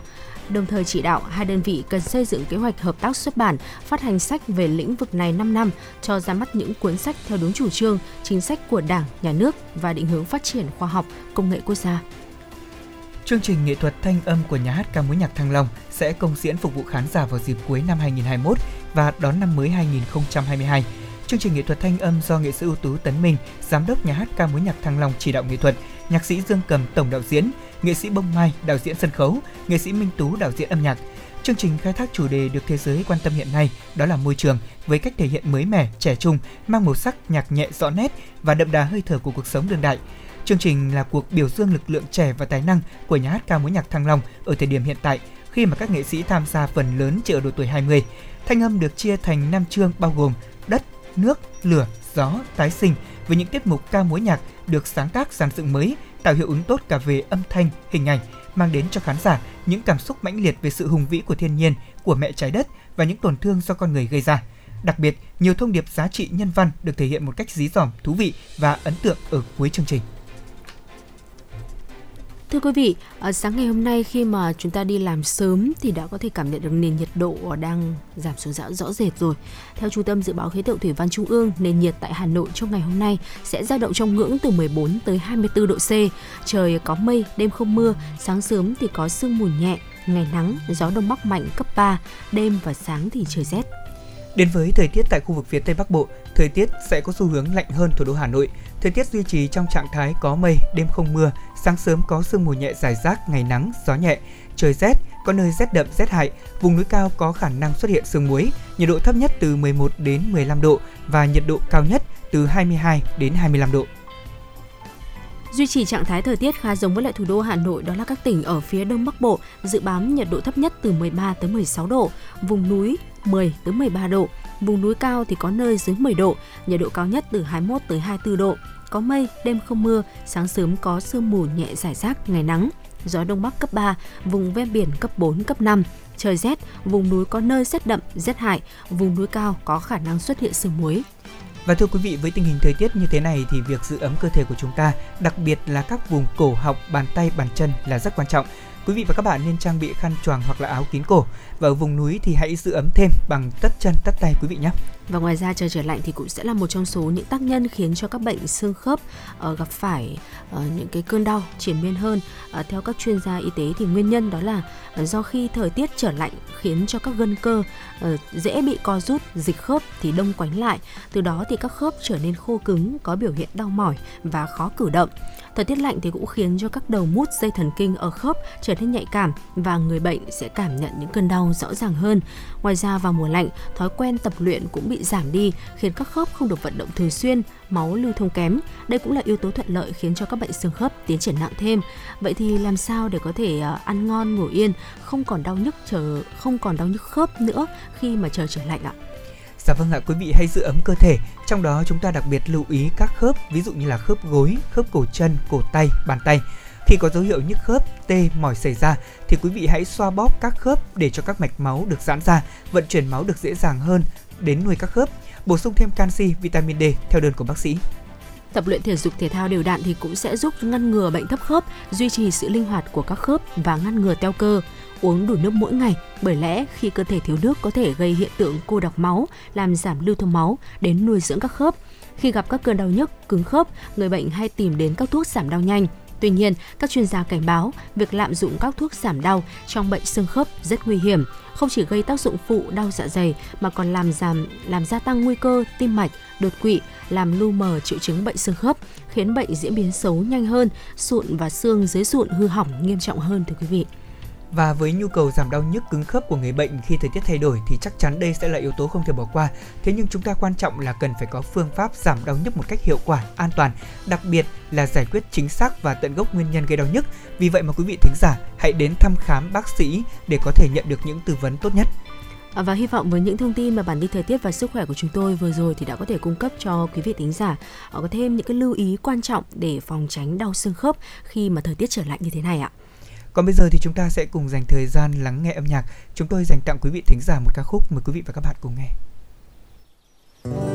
đồng thời chỉ đạo hai đơn vị cần xây dựng kế hoạch hợp tác xuất bản, phát hành sách về lĩnh vực này 5 năm, cho ra mắt những cuốn sách theo đúng chủ trương, chính sách của Đảng, Nhà nước và định hướng phát triển khoa học, công nghệ quốc gia. Chương trình nghệ thuật thanh âm của nhà hát ca mối nhạc Thăng Long sẽ công diễn phục vụ khán giả vào dịp cuối năm 2021 và đón năm mới 2022. Chương trình nghệ thuật thanh âm do nghệ sĩ ưu tú Tấn Minh, giám đốc nhà hát ca mối nhạc Thăng Long chỉ đạo nghệ thuật, nhạc sĩ Dương Cầm tổng đạo diễn, nghệ sĩ Bông Mai đạo diễn sân khấu, nghệ sĩ Minh Tú đạo diễn âm nhạc. Chương trình khai thác chủ đề được thế giới quan tâm hiện nay, đó là môi trường, với cách thể hiện mới mẻ, trẻ trung, mang màu sắc nhạc nhẹ rõ nét và đậm đà hơi thở của cuộc sống đương đại. Chương trình là cuộc biểu dương lực lượng trẻ và tài năng của nhà hát ca mối nhạc Thăng Long ở thời điểm hiện tại, khi mà các nghệ sĩ tham gia phần lớn chỉ ở độ tuổi 20. Thanh âm được chia thành 5 chương bao gồm đất, nước, lửa, gió, tái sinh với những tiết mục ca mối nhạc được sáng tác dàn dựng mới, tạo hiệu ứng tốt cả về âm thanh, hình ảnh, mang đến cho khán giả những cảm xúc mãnh liệt về sự hùng vĩ của thiên nhiên, của mẹ trái đất và những tổn thương do con người gây ra. Đặc biệt, nhiều thông điệp giá trị nhân văn được thể hiện một cách dí dỏm, thú vị và ấn tượng ở cuối chương trình. Thưa quý vị, ờ, sáng ngày hôm nay khi mà chúng ta đi làm sớm thì đã có thể cảm nhận được nền nhiệt độ ờ, đang giảm xuống rõ rõ rệt rồi. Theo Trung tâm Dự báo Khí tượng Thủy văn Trung ương, nền nhiệt tại Hà Nội trong ngày hôm nay sẽ dao động trong ngưỡng từ 14 tới 24 độ C. Trời có mây, đêm không mưa, sáng sớm thì có sương mù nhẹ, ngày nắng, gió đông bắc mạnh cấp 3, đêm và sáng thì trời rét. Đến với thời tiết tại khu vực phía Tây Bắc Bộ, thời tiết sẽ có xu hướng lạnh hơn thủ đô Hà Nội. Thời tiết duy trì trong trạng thái có mây, đêm không mưa, sáng sớm có sương mù nhẹ dài rác, ngày nắng, gió nhẹ, trời rét, có nơi rét đậm rét hại, vùng núi cao có khả năng xuất hiện sương muối, nhiệt độ thấp nhất từ 11 đến 15 độ và nhiệt độ cao nhất từ 22 đến 25 độ. Duy trì trạng thái thời tiết khá giống với lại thủ đô Hà Nội đó là các tỉnh ở phía đông bắc bộ, dự báo nhiệt độ thấp nhất từ 13 tới 16 độ, vùng núi 10 tới 13 độ, vùng núi cao thì có nơi dưới 10 độ, nhiệt độ cao nhất từ 21 tới 24 độ. Có mây, đêm không mưa, sáng sớm có sương mù nhẹ rải rác, ngày nắng. Gió đông bắc cấp 3, vùng ven biển cấp 4, cấp 5. Trời rét, vùng núi có nơi rét đậm, rét hại, vùng núi cao có khả năng xuất hiện sương muối. Và thưa quý vị, với tình hình thời tiết như thế này thì việc giữ ấm cơ thể của chúng ta, đặc biệt là các vùng cổ họng, bàn tay, bàn chân là rất quan trọng. Quý vị và các bạn nên trang bị khăn choàng hoặc là áo kín cổ và ở vùng núi thì hãy giữ ấm thêm bằng tất chân tất tay quý vị nhé. Và ngoài ra trời trở lạnh thì cũng sẽ là một trong số những tác nhân khiến cho các bệnh xương khớp uh, gặp phải uh, những cái cơn đau triển miên hơn. Uh, theo các chuyên gia y tế thì nguyên nhân đó là uh, do khi thời tiết trở lạnh khiến cho các gân cơ uh, dễ bị co rút, dịch khớp thì đông quánh lại. Từ đó thì các khớp trở nên khô cứng, có biểu hiện đau mỏi và khó cử động. Thời tiết lạnh thì cũng khiến cho các đầu mút dây thần kinh ở khớp trở nên nhạy cảm và người bệnh sẽ cảm nhận những cơn đau rõ ràng hơn. Ngoài ra vào mùa lạnh, thói quen tập luyện cũng bị giảm đi khiến các khớp không được vận động thường xuyên, máu lưu thông kém. Đây cũng là yếu tố thuận lợi khiến cho các bệnh xương khớp tiến triển nặng thêm. Vậy thì làm sao để có thể à, ăn ngon ngủ yên, không còn đau nhức chờ không còn đau nhức khớp nữa khi mà trời trở lạnh ạ? Dạ vâng ạ, quý vị hãy giữ ấm cơ thể. Trong đó chúng ta đặc biệt lưu ý các khớp, ví dụ như là khớp gối, khớp cổ chân, cổ tay, bàn tay. Khi có dấu hiệu nhức khớp, tê, mỏi xảy ra thì quý vị hãy xoa bóp các khớp để cho các mạch máu được giãn ra, vận chuyển máu được dễ dàng hơn đến nuôi các khớp. Bổ sung thêm canxi, vitamin D theo đơn của bác sĩ. Tập luyện thể dục thể thao đều đặn thì cũng sẽ giúp ngăn ngừa bệnh thấp khớp, duy trì sự linh hoạt của các khớp và ngăn ngừa teo cơ. Uống đủ nước mỗi ngày, bởi lẽ khi cơ thể thiếu nước có thể gây hiện tượng cô đặc máu, làm giảm lưu thông máu đến nuôi dưỡng các khớp. Khi gặp các cơn đau nhức, cứng khớp, người bệnh hay tìm đến các thuốc giảm đau nhanh. Tuy nhiên, các chuyên gia cảnh báo việc lạm dụng các thuốc giảm đau trong bệnh xương khớp rất nguy hiểm, không chỉ gây tác dụng phụ đau dạ dày mà còn làm giảm làm gia tăng nguy cơ tim mạch, đột quỵ, làm lu mờ triệu chứng bệnh xương khớp, khiến bệnh diễn biến xấu nhanh hơn, sụn và xương dưới sụn hư hỏng nghiêm trọng hơn thưa quý vị. Và với nhu cầu giảm đau nhức cứng khớp của người bệnh khi thời tiết thay đổi thì chắc chắn đây sẽ là yếu tố không thể bỏ qua. Thế nhưng chúng ta quan trọng là cần phải có phương pháp giảm đau nhức một cách hiệu quả, an toàn, đặc biệt là giải quyết chính xác và tận gốc nguyên nhân gây đau nhức. Vì vậy mà quý vị thính giả hãy đến thăm khám bác sĩ để có thể nhận được những tư vấn tốt nhất. À, và hy vọng với những thông tin mà bản tin thời tiết và sức khỏe của chúng tôi vừa rồi thì đã có thể cung cấp cho quý vị thính giả có thêm những cái lưu ý quan trọng để phòng tránh đau xương khớp khi mà thời tiết trở lạnh như thế này ạ. Còn bây giờ thì chúng ta sẽ cùng dành thời gian lắng nghe âm nhạc. Chúng tôi dành tặng quý vị thính giả một ca khúc, mời quý vị và các bạn cùng nghe. đường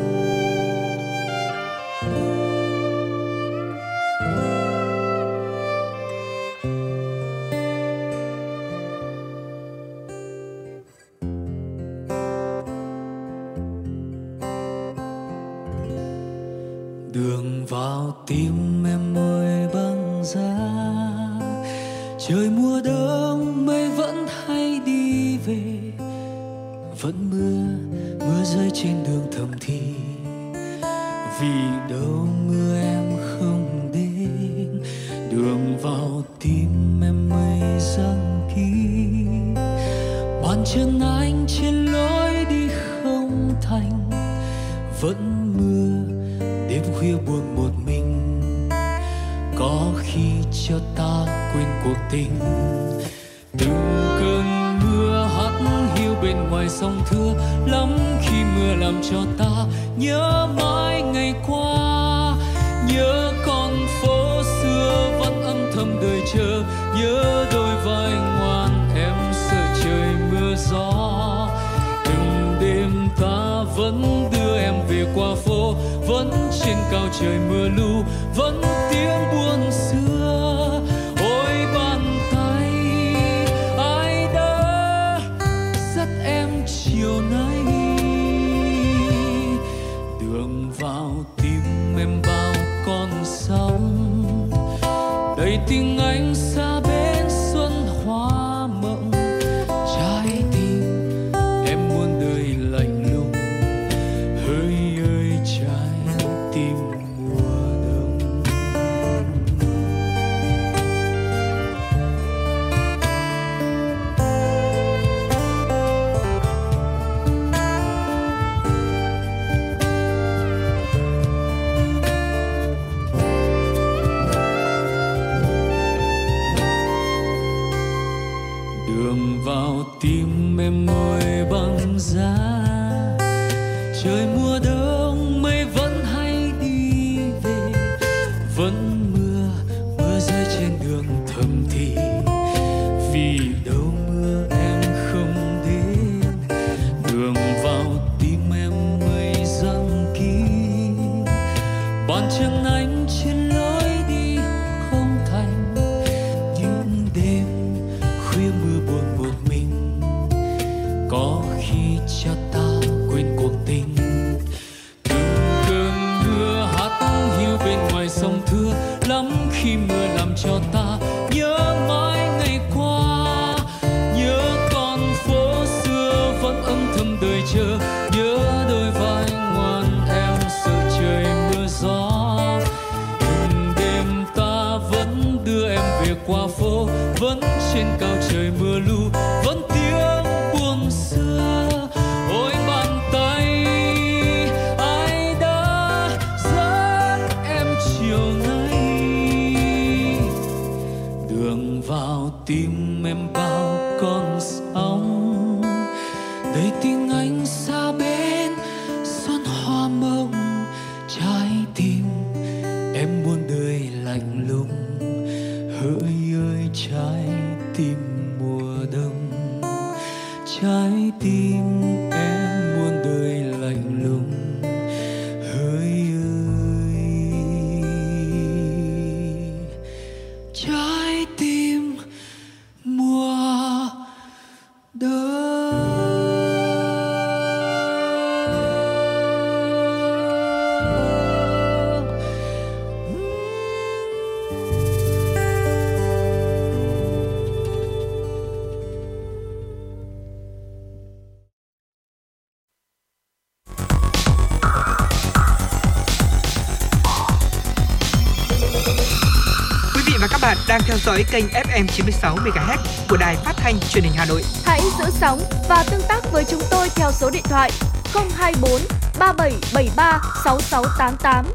dõi kênh FM 96 MHz của đài phát thanh truyền hình Hà Nội. Hãy giữ sóng và tương tác với chúng tôi theo số điện thoại 024 3773 6688.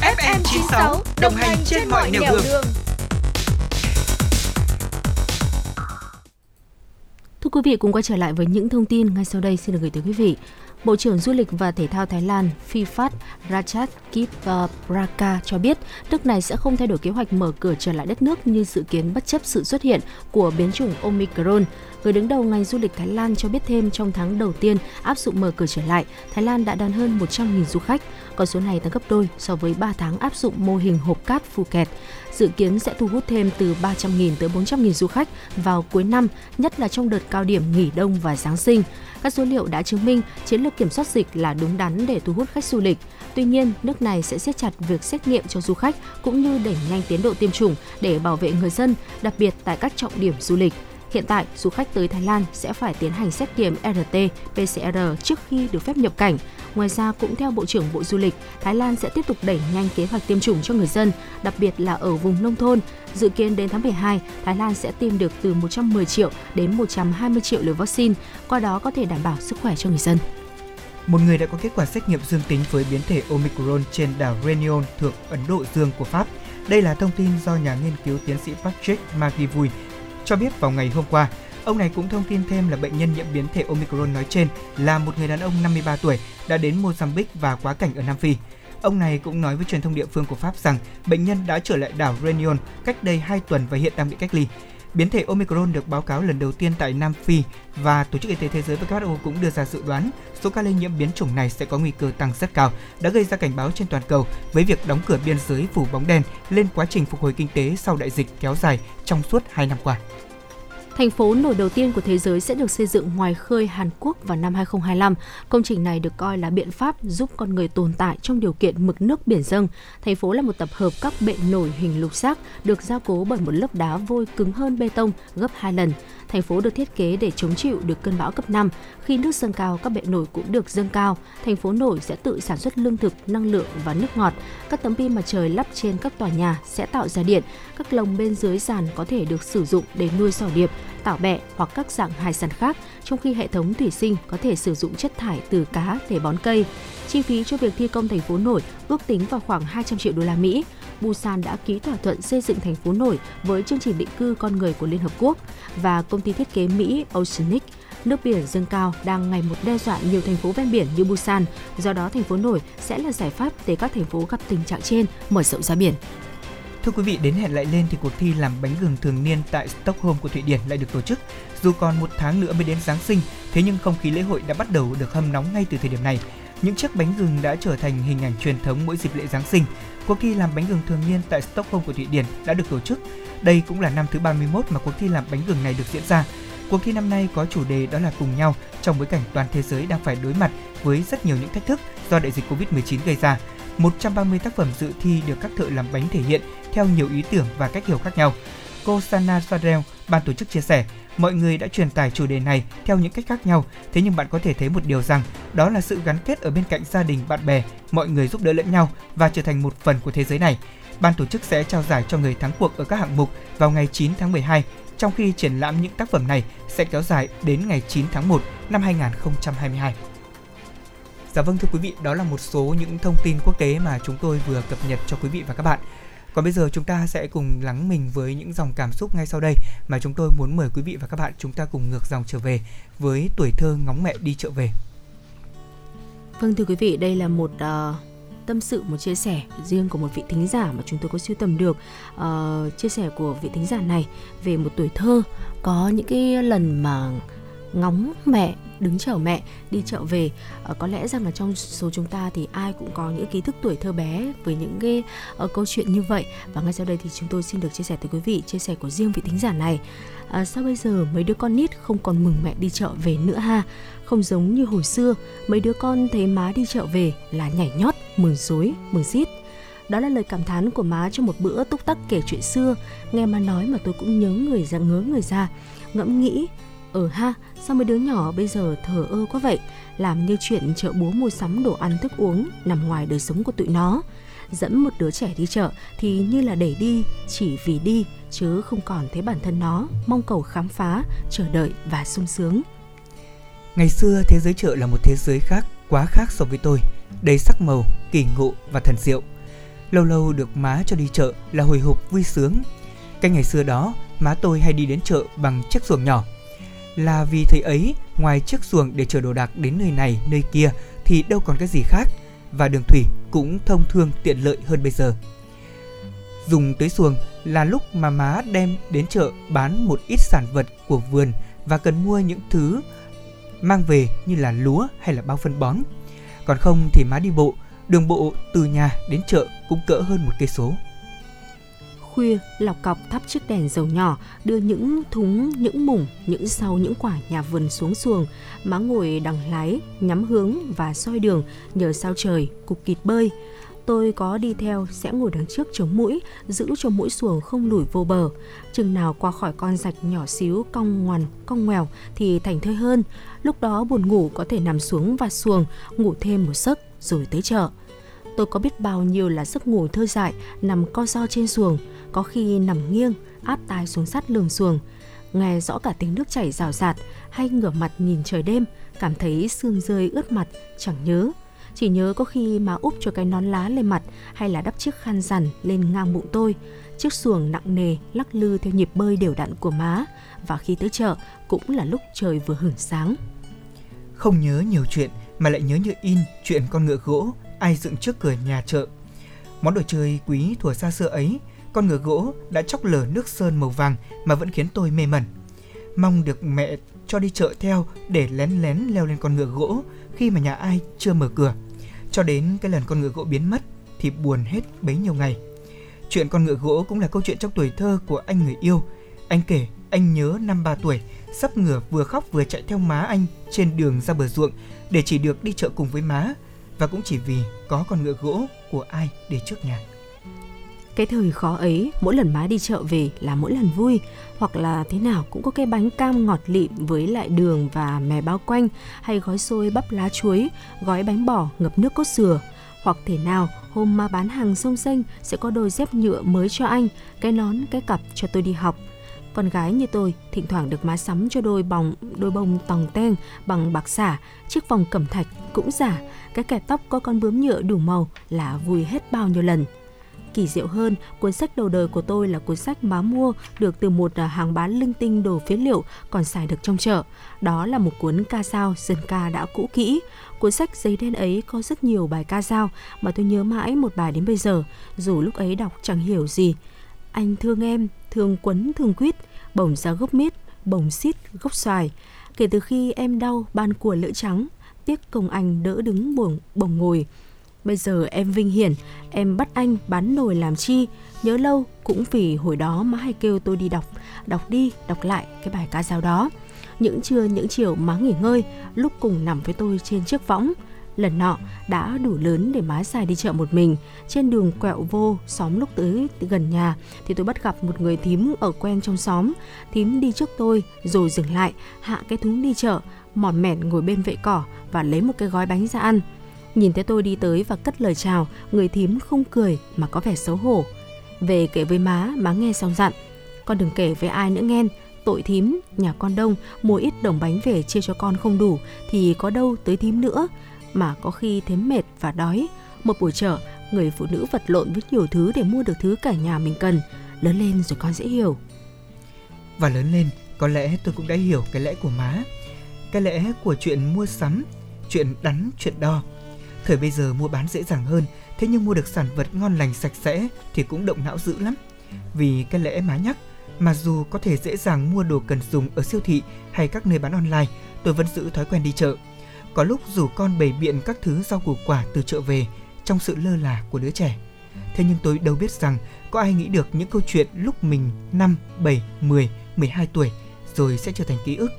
FM 96 đồng hành trên mọi nẻo đường. Thưa quý vị, cùng quay trở lại với những thông tin ngay sau đây xin được gửi tới quý vị. Bộ trưởng Du lịch và Thể thao Thái Lan Phiphat Rajat Kipraka ờ, cho biết nước này sẽ không thay đổi kế hoạch mở cửa trở lại đất nước như dự kiến bất chấp sự xuất hiện của biến chủng Omicron. Người đứng đầu ngành du lịch Thái Lan cho biết thêm trong tháng đầu tiên áp dụng mở cửa trở lại, Thái Lan đã đón hơn 100.000 du khách. Con số này tăng gấp đôi so với 3 tháng áp dụng mô hình hộp cát Phuket. Dự kiến sẽ thu hút thêm từ 300.000 tới 400.000 du khách vào cuối năm, nhất là trong đợt cao điểm nghỉ đông và Giáng sinh. Các số liệu đã chứng minh chiến lược kiểm soát dịch là đúng đắn để thu hút khách du lịch. Tuy nhiên, nước này sẽ siết chặt việc xét nghiệm cho du khách cũng như đẩy nhanh tiến độ tiêm chủng để bảo vệ người dân, đặc biệt tại các trọng điểm du lịch. Hiện tại, du khách tới Thái Lan sẽ phải tiến hành xét nghiệm RT-PCR trước khi được phép nhập cảnh. Ngoài ra, cũng theo Bộ trưởng Bộ Du lịch, Thái Lan sẽ tiếp tục đẩy nhanh kế hoạch tiêm chủng cho người dân, đặc biệt là ở vùng nông thôn. Dự kiến đến tháng 12, Thái Lan sẽ tiêm được từ 110 triệu đến 120 triệu liều vaccine, qua đó có thể đảm bảo sức khỏe cho người dân. Một người đã có kết quả xét nghiệm dương tính với biến thể Omicron trên đảo Réunion thuộc Ấn Độ Dương của Pháp. Đây là thông tin do nhà nghiên cứu tiến sĩ Patrick Magivui cho biết vào ngày hôm qua. Ông này cũng thông tin thêm là bệnh nhân nhiễm biến thể Omicron nói trên là một người đàn ông 53 tuổi đã đến Mozambique và quá cảnh ở Nam Phi. Ông này cũng nói với truyền thông địa phương của Pháp rằng bệnh nhân đã trở lại đảo Reunion cách đây 2 tuần và hiện đang bị cách ly. Biến thể Omicron được báo cáo lần đầu tiên tại Nam Phi và Tổ chức Y tế Thế giới WHO cũng đưa ra dự đoán số ca lây nhiễm biến chủng này sẽ có nguy cơ tăng rất cao, đã gây ra cảnh báo trên toàn cầu với việc đóng cửa biên giới phủ bóng đen lên quá trình phục hồi kinh tế sau đại dịch kéo dài trong suốt 2 năm qua. Thành phố nổi đầu tiên của thế giới sẽ được xây dựng ngoài khơi Hàn Quốc vào năm 2025. Công trình này được coi là biện pháp giúp con người tồn tại trong điều kiện mực nước biển dâng. Thành phố là một tập hợp các bệ nổi hình lục giác được gia cố bởi một lớp đá vôi cứng hơn bê tông gấp 2 lần. Thành phố được thiết kế để chống chịu được cơn bão cấp 5. Khi nước dâng cao, các bệ nổi cũng được dâng cao. Thành phố nổi sẽ tự sản xuất lương thực, năng lượng và nước ngọt. Các tấm pin mặt trời lắp trên các tòa nhà sẽ tạo ra điện. Các lồng bên dưới sàn có thể được sử dụng để nuôi sò điệp, tảo bẹ hoặc các dạng hải sản khác, trong khi hệ thống thủy sinh có thể sử dụng chất thải từ cá để bón cây. Chi phí cho việc thi công thành phố nổi ước tính vào khoảng 200 triệu đô la Mỹ. Busan đã ký thỏa thuận xây dựng thành phố nổi với chương trình định cư con người của Liên Hợp Quốc và công ty thiết kế Mỹ Oceanic nước biển dâng cao đang ngày một đe dọa nhiều thành phố ven biển như Busan, do đó thành phố nổi sẽ là giải pháp để các thành phố gặp tình trạng trên mở rộng ra biển. Thưa quý vị, đến hẹn lại lên thì cuộc thi làm bánh gừng thường niên tại Stockholm của Thụy Điển lại được tổ chức. Dù còn một tháng nữa mới đến Giáng sinh, thế nhưng không khí lễ hội đã bắt đầu được hâm nóng ngay từ thời điểm này. Những chiếc bánh gừng đã trở thành hình ảnh truyền thống mỗi dịp lễ Giáng sinh. Cuộc thi làm bánh gừng thường niên tại Stockholm của Thụy Điển đã được tổ chức. Đây cũng là năm thứ 31 mà cuộc thi làm bánh gừng này được diễn ra. Cuộc thi năm nay có chủ đề đó là cùng nhau trong bối cảnh toàn thế giới đang phải đối mặt với rất nhiều những thách thức do đại dịch Covid-19 gây ra. 130 tác phẩm dự thi được các thợ làm bánh thể hiện theo nhiều ý tưởng và cách hiểu khác nhau. Cô Sana Sadel, ban tổ chức chia sẻ, mọi người đã truyền tải chủ đề này theo những cách khác nhau, thế nhưng bạn có thể thấy một điều rằng đó là sự gắn kết ở bên cạnh gia đình, bạn bè, mọi người giúp đỡ lẫn nhau và trở thành một phần của thế giới này. Ban tổ chức sẽ trao giải cho người thắng cuộc ở các hạng mục vào ngày 9 tháng 12, trong khi triển lãm những tác phẩm này sẽ kéo dài đến ngày 9 tháng 1 năm 2022. Dạ vâng thưa quý vị, đó là một số những thông tin quốc tế mà chúng tôi vừa cập nhật cho quý vị và các bạn. Còn bây giờ chúng ta sẽ cùng lắng mình với những dòng cảm xúc ngay sau đây mà chúng tôi muốn mời quý vị và các bạn chúng ta cùng ngược dòng trở về với tuổi thơ ngóng mẹ đi chợ về. Vâng thưa quý vị, đây là một uh, tâm sự một chia sẻ riêng của một vị thính giả mà chúng tôi có sưu tầm được uh, chia sẻ của vị thính giả này về một tuổi thơ có những cái lần mà ngóng mẹ đứng chờ mẹ đi chợ về. À, có lẽ rằng là trong số chúng ta thì ai cũng có những ký thức tuổi thơ bé với những cái uh, câu chuyện như vậy. Và ngay sau đây thì chúng tôi xin được chia sẻ tới quý vị chia sẻ của riêng vị thính giả này. À, sao bây giờ mấy đứa con nít không còn mừng mẹ đi chợ về nữa ha? Không giống như hồi xưa mấy đứa con thấy má đi chợ về là nhảy nhót mừng rối mừng rít. Đó là lời cảm thán của má trong một bữa túc tắc kể chuyện xưa. Nghe má nói mà tôi cũng nhớ người ra ngớ người ra. Ngẫm nghĩ ờ ha, sao mấy đứa nhỏ bây giờ thờ ơ quá vậy? Làm như chuyện chợ búa mua sắm đồ ăn thức uống nằm ngoài đời sống của tụi nó. Dẫn một đứa trẻ đi chợ thì như là để đi, chỉ vì đi, chứ không còn thấy bản thân nó, mong cầu khám phá, chờ đợi và sung sướng. Ngày xưa thế giới chợ là một thế giới khác, quá khác so với tôi. Đầy sắc màu, kỳ ngộ và thần diệu. Lâu lâu được má cho đi chợ là hồi hộp vui sướng. Cái ngày xưa đó, má tôi hay đi đến chợ bằng chiếc xuồng nhỏ là vì thầy ấy ngoài chiếc xuồng để chở đồ đạc đến nơi này nơi kia thì đâu còn cái gì khác và đường thủy cũng thông thương tiện lợi hơn bây giờ. Dùng tới xuồng là lúc mà má đem đến chợ bán một ít sản vật của vườn và cần mua những thứ mang về như là lúa hay là bao phân bón. Còn không thì má đi bộ, đường bộ từ nhà đến chợ cũng cỡ hơn một cây số khuya, lọc cọc thắp chiếc đèn dầu nhỏ, đưa những thúng, những mủng, những sau những quả nhà vườn xuống xuồng. Má ngồi đằng lái, nhắm hướng và soi đường, nhờ sao trời cục kịt bơi. Tôi có đi theo, sẽ ngồi đằng trước chống mũi, giữ cho mũi xuồng không lủi vô bờ. Chừng nào qua khỏi con rạch nhỏ xíu, cong ngoằn, cong ngoèo thì thành thơi hơn. Lúc đó buồn ngủ có thể nằm xuống và xuồng, ngủ thêm một giấc rồi tới chợ tôi có biết bao nhiêu là giấc ngủ thơ dại nằm co ro trên xuồng, có khi nằm nghiêng, áp tai xuống sát lường xuồng. Nghe rõ cả tiếng nước chảy rào rạt hay ngửa mặt nhìn trời đêm, cảm thấy sương rơi ướt mặt, chẳng nhớ. Chỉ nhớ có khi má úp cho cái nón lá lên mặt hay là đắp chiếc khăn rằn lên ngang bụng tôi. Chiếc xuồng nặng nề, lắc lư theo nhịp bơi đều đặn của má và khi tới chợ cũng là lúc trời vừa hửng sáng. Không nhớ nhiều chuyện mà lại nhớ như in chuyện con ngựa gỗ ai dựng trước cửa nhà chợ. Món đồ chơi quý thuở xa xưa ấy, con ngựa gỗ đã chóc lở nước sơn màu vàng mà vẫn khiến tôi mê mẩn. Mong được mẹ cho đi chợ theo để lén lén leo lên con ngựa gỗ khi mà nhà ai chưa mở cửa. Cho đến cái lần con ngựa gỗ biến mất thì buồn hết bấy nhiêu ngày. Chuyện con ngựa gỗ cũng là câu chuyện trong tuổi thơ của anh người yêu. Anh kể anh nhớ năm ba tuổi, sắp ngửa vừa khóc vừa chạy theo má anh trên đường ra bờ ruộng để chỉ được đi chợ cùng với má và cũng chỉ vì có con ngựa gỗ của ai để trước nhà. Cái thời khó ấy, mỗi lần má đi chợ về là mỗi lần vui, hoặc là thế nào cũng có cái bánh cam ngọt lịm với lại đường và mè bao quanh, hay gói xôi bắp lá chuối, gói bánh bò ngập nước cốt dừa. Hoặc thể nào hôm má bán hàng sông xanh sẽ có đôi dép nhựa mới cho anh, cái nón, cái cặp cho tôi đi học. Con gái như tôi thỉnh thoảng được má sắm cho đôi bóng, đôi bông tòng ten bằng bạc xả, chiếc vòng cẩm thạch cũng giả, cái kẹp tóc có con bướm nhựa đủ màu là vui hết bao nhiêu lần. Kỳ diệu hơn, cuốn sách đầu đời của tôi là cuốn sách má mua được từ một à, hàng bán linh tinh đồ phế liệu còn xài được trong chợ. Đó là một cuốn ca dao dân ca đã cũ kỹ. Cuốn sách giấy đen ấy có rất nhiều bài ca dao mà tôi nhớ mãi một bài đến bây giờ, dù lúc ấy đọc chẳng hiểu gì. Anh thương em, thương quấn thương quýt, bổng ra gốc mít, bổng xít gốc xoài. Kể từ khi em đau ban của lỡ trắng, tiếc công anh đỡ đứng buồng bổng ngồi. Bây giờ em vinh hiển, em bắt anh bán nồi làm chi, nhớ lâu cũng vì hồi đó má hay kêu tôi đi đọc, đọc đi, đọc lại cái bài ca dao đó. Những trưa những chiều má nghỉ ngơi, lúc cùng nằm với tôi trên chiếc võng, lần nọ đã đủ lớn để má xài đi chợ một mình. Trên đường quẹo vô, xóm lúc tới gần nhà, thì tôi bắt gặp một người thím ở quen trong xóm. Thím đi trước tôi, rồi dừng lại, hạ cái thúng đi chợ mòn mẻn ngồi bên vệ cỏ và lấy một cái gói bánh ra ăn. Nhìn thấy tôi đi tới và cất lời chào, người thím không cười mà có vẻ xấu hổ. Về kể với má má nghe xong dặn, con đừng kể với ai nữa nghe. Tội thím, nhà con đông, mua ít đồng bánh về chia cho con không đủ, thì có đâu tới thím nữa mà có khi thấy mệt và đói. Một buổi chợ, người phụ nữ vật lộn với nhiều thứ để mua được thứ cả nhà mình cần. Lớn lên rồi con sẽ hiểu. Và lớn lên, có lẽ tôi cũng đã hiểu cái lẽ của má. Cái lẽ của chuyện mua sắm, chuyện đắn, chuyện đo. Thời bây giờ mua bán dễ dàng hơn, thế nhưng mua được sản vật ngon lành sạch sẽ thì cũng động não dữ lắm. Vì cái lẽ má nhắc, mà dù có thể dễ dàng mua đồ cần dùng ở siêu thị hay các nơi bán online, tôi vẫn giữ thói quen đi chợ có lúc rủ con bày biện các thứ rau củ quả từ chợ về trong sự lơ là của đứa trẻ. Thế nhưng tôi đâu biết rằng có ai nghĩ được những câu chuyện lúc mình 5, 7, 10, 12 tuổi rồi sẽ trở thành ký ức.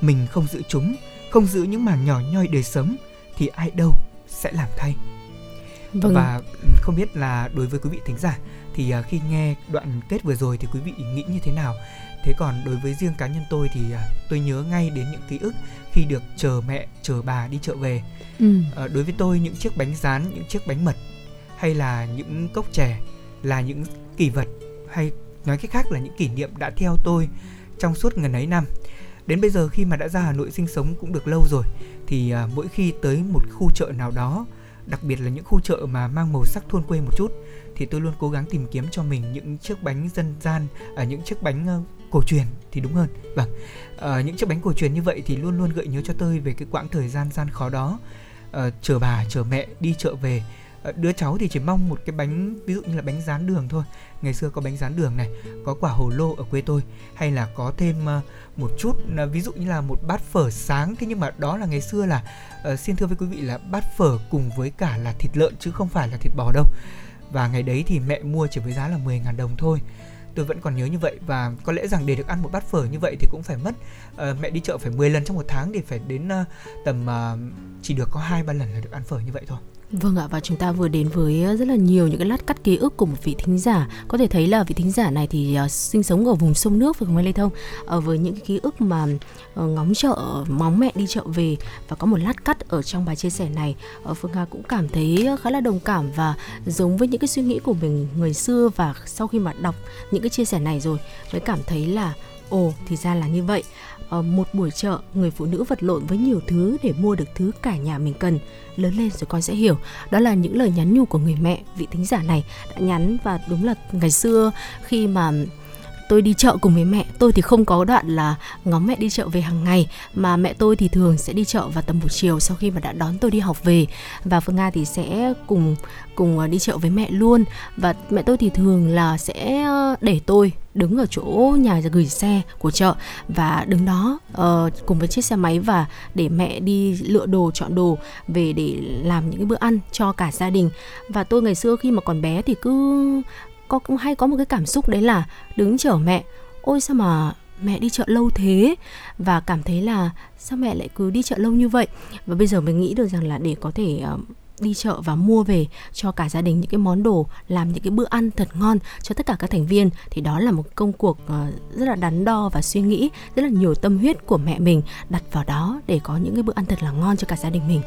Mình không giữ chúng, không giữ những mảng nhỏ nhoi đời sống thì ai đâu sẽ làm thay. Vâng. Và không biết là đối với quý vị thính giả thì à, khi nghe đoạn kết vừa rồi thì quý vị nghĩ như thế nào? Thế còn đối với riêng cá nhân tôi thì à, tôi nhớ ngay đến những ký ức khi được chờ mẹ chờ bà đi chợ về ừ. à, đối với tôi những chiếc bánh rán những chiếc bánh mật hay là những cốc chè là những kỷ vật hay nói cách khác là những kỷ niệm đã theo tôi trong suốt ngần ấy năm đến bây giờ khi mà đã ra Hà Nội sinh sống cũng được lâu rồi thì à, mỗi khi tới một khu chợ nào đó đặc biệt là những khu chợ mà mang màu sắc thôn quê một chút thì tôi luôn cố gắng tìm kiếm cho mình những chiếc bánh dân gian ở à, những chiếc bánh cổ truyền thì đúng hơn. Vâng à, những chiếc bánh cổ truyền như vậy thì luôn luôn gợi nhớ cho tôi về cái quãng thời gian gian khó đó. À, chờ bà chờ mẹ đi chợ về. À, đứa cháu thì chỉ mong một cái bánh ví dụ như là bánh rán đường thôi. Ngày xưa có bánh rán đường này có quả hồ lô ở quê tôi hay là có thêm uh, một chút uh, ví dụ như là một bát phở sáng. Thế nhưng mà đó là ngày xưa là uh, xin thưa với quý vị là bát phở cùng với cả là thịt lợn chứ không phải là thịt bò đâu. Và ngày đấy thì mẹ mua chỉ với giá là 10.000 đồng thôi tôi vẫn còn nhớ như vậy và có lẽ rằng để được ăn một bát phở như vậy thì cũng phải mất uh, mẹ đi chợ phải 10 lần trong một tháng để phải đến uh, tầm uh, chỉ được có hai ba lần là được ăn phở như vậy thôi. Vâng ạ và chúng ta vừa đến với ờ, rất là nhiều những cái lát cắt ký ức của một vị thính giả. Có thể thấy là vị thính giả này thì uh, sinh sống ở vùng sông nước và không Lê Thông? Uh, với những cái ký ức mà uh, ngóng chợ móng mẹ đi chợ về và có một lát cắt ở trong bài chia sẻ này uh, Phương Nga cũng cảm thấy khá là đồng cảm và giống với những cái suy nghĩ của mình người xưa và sau khi mà đọc những cái chia sẻ này rồi mới cảm thấy là ồ, thì ra là như vậy. Ở một buổi chợ, người phụ nữ vật lộn với nhiều thứ để mua được thứ cả nhà mình cần. Lớn lên rồi con sẽ hiểu. Đó là những lời nhắn nhủ của người mẹ. Vị thính giả này đã nhắn và đúng là ngày xưa khi mà tôi đi chợ cùng với mẹ. Tôi thì không có đoạn là ngóng mẹ đi chợ về hàng ngày mà mẹ tôi thì thường sẽ đi chợ vào tầm buổi chiều sau khi mà đã đón tôi đi học về. Và phương nga thì sẽ cùng cùng ờ, đi chợ với mẹ luôn. Và mẹ tôi thì thường là sẽ ờ, để tôi đứng ở chỗ nhà gửi xe của chợ và đứng đó uh, cùng với chiếc xe máy và để mẹ đi lựa đồ chọn đồ về để làm những cái bữa ăn cho cả gia đình. Và tôi ngày xưa khi mà còn bé thì cứ có cũng hay có một cái cảm xúc đấy là đứng chờ mẹ. Ôi sao mà mẹ đi chợ lâu thế? Và cảm thấy là sao mẹ lại cứ đi chợ lâu như vậy? Và bây giờ mình nghĩ được rằng là để có thể uh, đi chợ và mua về cho cả gia đình những cái món đồ làm những cái bữa ăn thật ngon cho tất cả các thành viên thì đó là một công cuộc ờ, rất là đắn đo và suy nghĩ rất là nhiều tâm huyết của mẹ mình đặt vào đó để có những cái bữa ăn thật là ngon cho cả gia đình mình.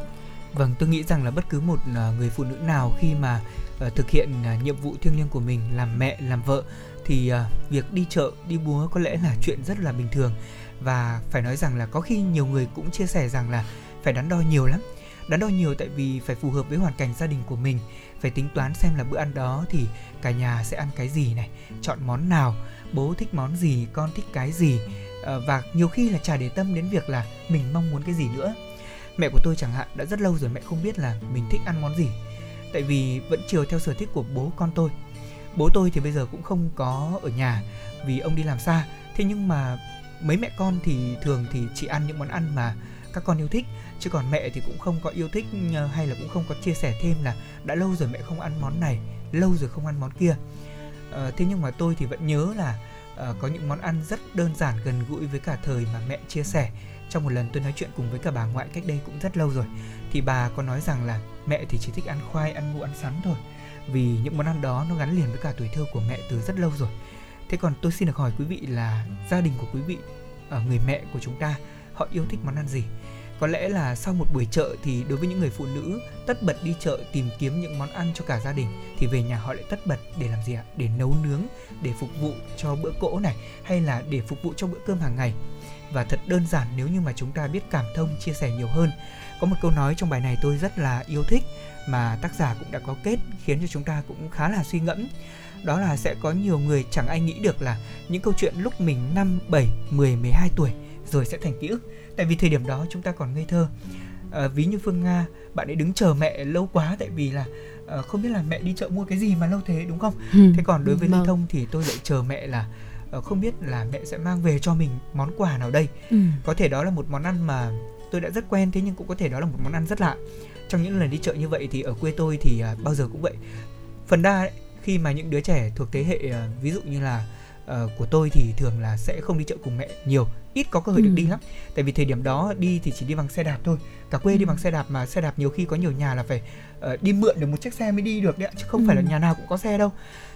Vâng tôi nghĩ rằng là bất cứ một ờ, người phụ nữ nào khi mà uh, thực hiện uh, nhiệm vụ thiêng liêng của mình làm mẹ làm vợ thì uh, việc đi chợ đi búa có lẽ là chuyện rất là bình thường. Và phải nói rằng là có khi nhiều người cũng chia sẻ rằng là phải đắn đo nhiều lắm. Đắn đo nhiều tại vì phải phù hợp với hoàn cảnh gia đình của mình phải tính toán xem là bữa ăn đó thì cả nhà sẽ ăn cái gì này chọn món nào bố thích món gì con thích cái gì. Ờ, và nhiều khi là chả để tâm đến việc là mình mong muốn cái gì nữa. Mẹ của tôi chẳng hạn đã rất lâu rồi mẹ không biết là mình thích ăn món gì tại vì vẫn chiều theo sở thích của bố con tôi. Bố tôi thì bây giờ cũng không có ở nhà vì ông đi làm xa. Thế nhưng mà mấy mẹ con thì thường thì chỉ ăn những món ăn mà các con yêu thích. Chứ còn mẹ thì cũng không có yêu thích ờ, hay là cũng không có chia sẻ thêm là đã lâu rồi mẹ không ăn món này lâu rồi không ăn món kia. À, thế nhưng mà tôi thì vẫn nhớ là à, có những món ăn rất đơn giản gần gũi với cả thời mà mẹ chia sẻ. Trong một lần tôi nói chuyện cùng với cả bà ngoại cách đây cũng rất lâu rồi. Thì bà có nói rằng là mẹ thì chỉ thích ăn khoai, ăn ngũ, ăn sắn thôi. Vì những món ăn đó nó gắn liền với cả tuổi thơ của mẹ từ rất lâu rồi. Thế còn tôi xin được hỏi quý vị là gia đình của quý vị ở người mẹ của chúng ta, họ yêu thích món ăn gì? Có lẽ là sau một buổi chợ thì đối với những người phụ nữ tất bật đi chợ tìm kiếm những món ăn cho cả gia đình, thì về nhà họ lại tất bật để làm gì ạ? Để nấu nướng, để phục vụ cho bữa cỗ này, hay là để phục vụ cho bữa cơm hàng ngày? Và thật đơn giản, nếu như mà chúng ta biết cảm thông, chia sẻ nhiều hơn có một câu nói trong bài này tôi rất là yêu thích mà tác giả cũng đã có kết khiến cho chúng ta cũng khá là suy ngẫm đó là sẽ có nhiều người chẳng ai nghĩ được là những câu chuyện lúc mình 5, 7, 10, 12 tuổi rồi sẽ thành ký ức tại vì thời điểm đó chúng ta còn ngây thơ à, ví như Phương Nga bạn ấy đứng chờ mẹ lâu quá tại vì là à, không biết là mẹ đi chợ mua cái gì mà lâu thế đúng không ừ. thế còn đối với Lê vâng. Thông thì tôi lại chờ mẹ là Ờ, không biết là mẹ sẽ mang về cho mình món quà nào đây ừ. có thể đó là một món ăn mà tôi đã rất quen thế nhưng cũng có thể đó là một món ăn rất lạ trong những lần đi chợ như vậy thì ở quê tôi thì uh, bao giờ cũng vậy phần đa ấy, khi mà những đứa trẻ thuộc thế hệ uh, ví dụ như là uh, của tôi thì thường là sẽ không đi chợ cùng mẹ nhiều ít có cơ hội ừ. được đi lắm tại vì thời điểm đó đi thì chỉ đi bằng xe đạp thôi cả quê ừ. đi bằng xe đạp mà xe đạp nhiều khi có nhiều nhà là phải uh, đi mượn được một chiếc xe mới đi được đấy chứ không ừ. phải là nhà nào cũng có xe đâu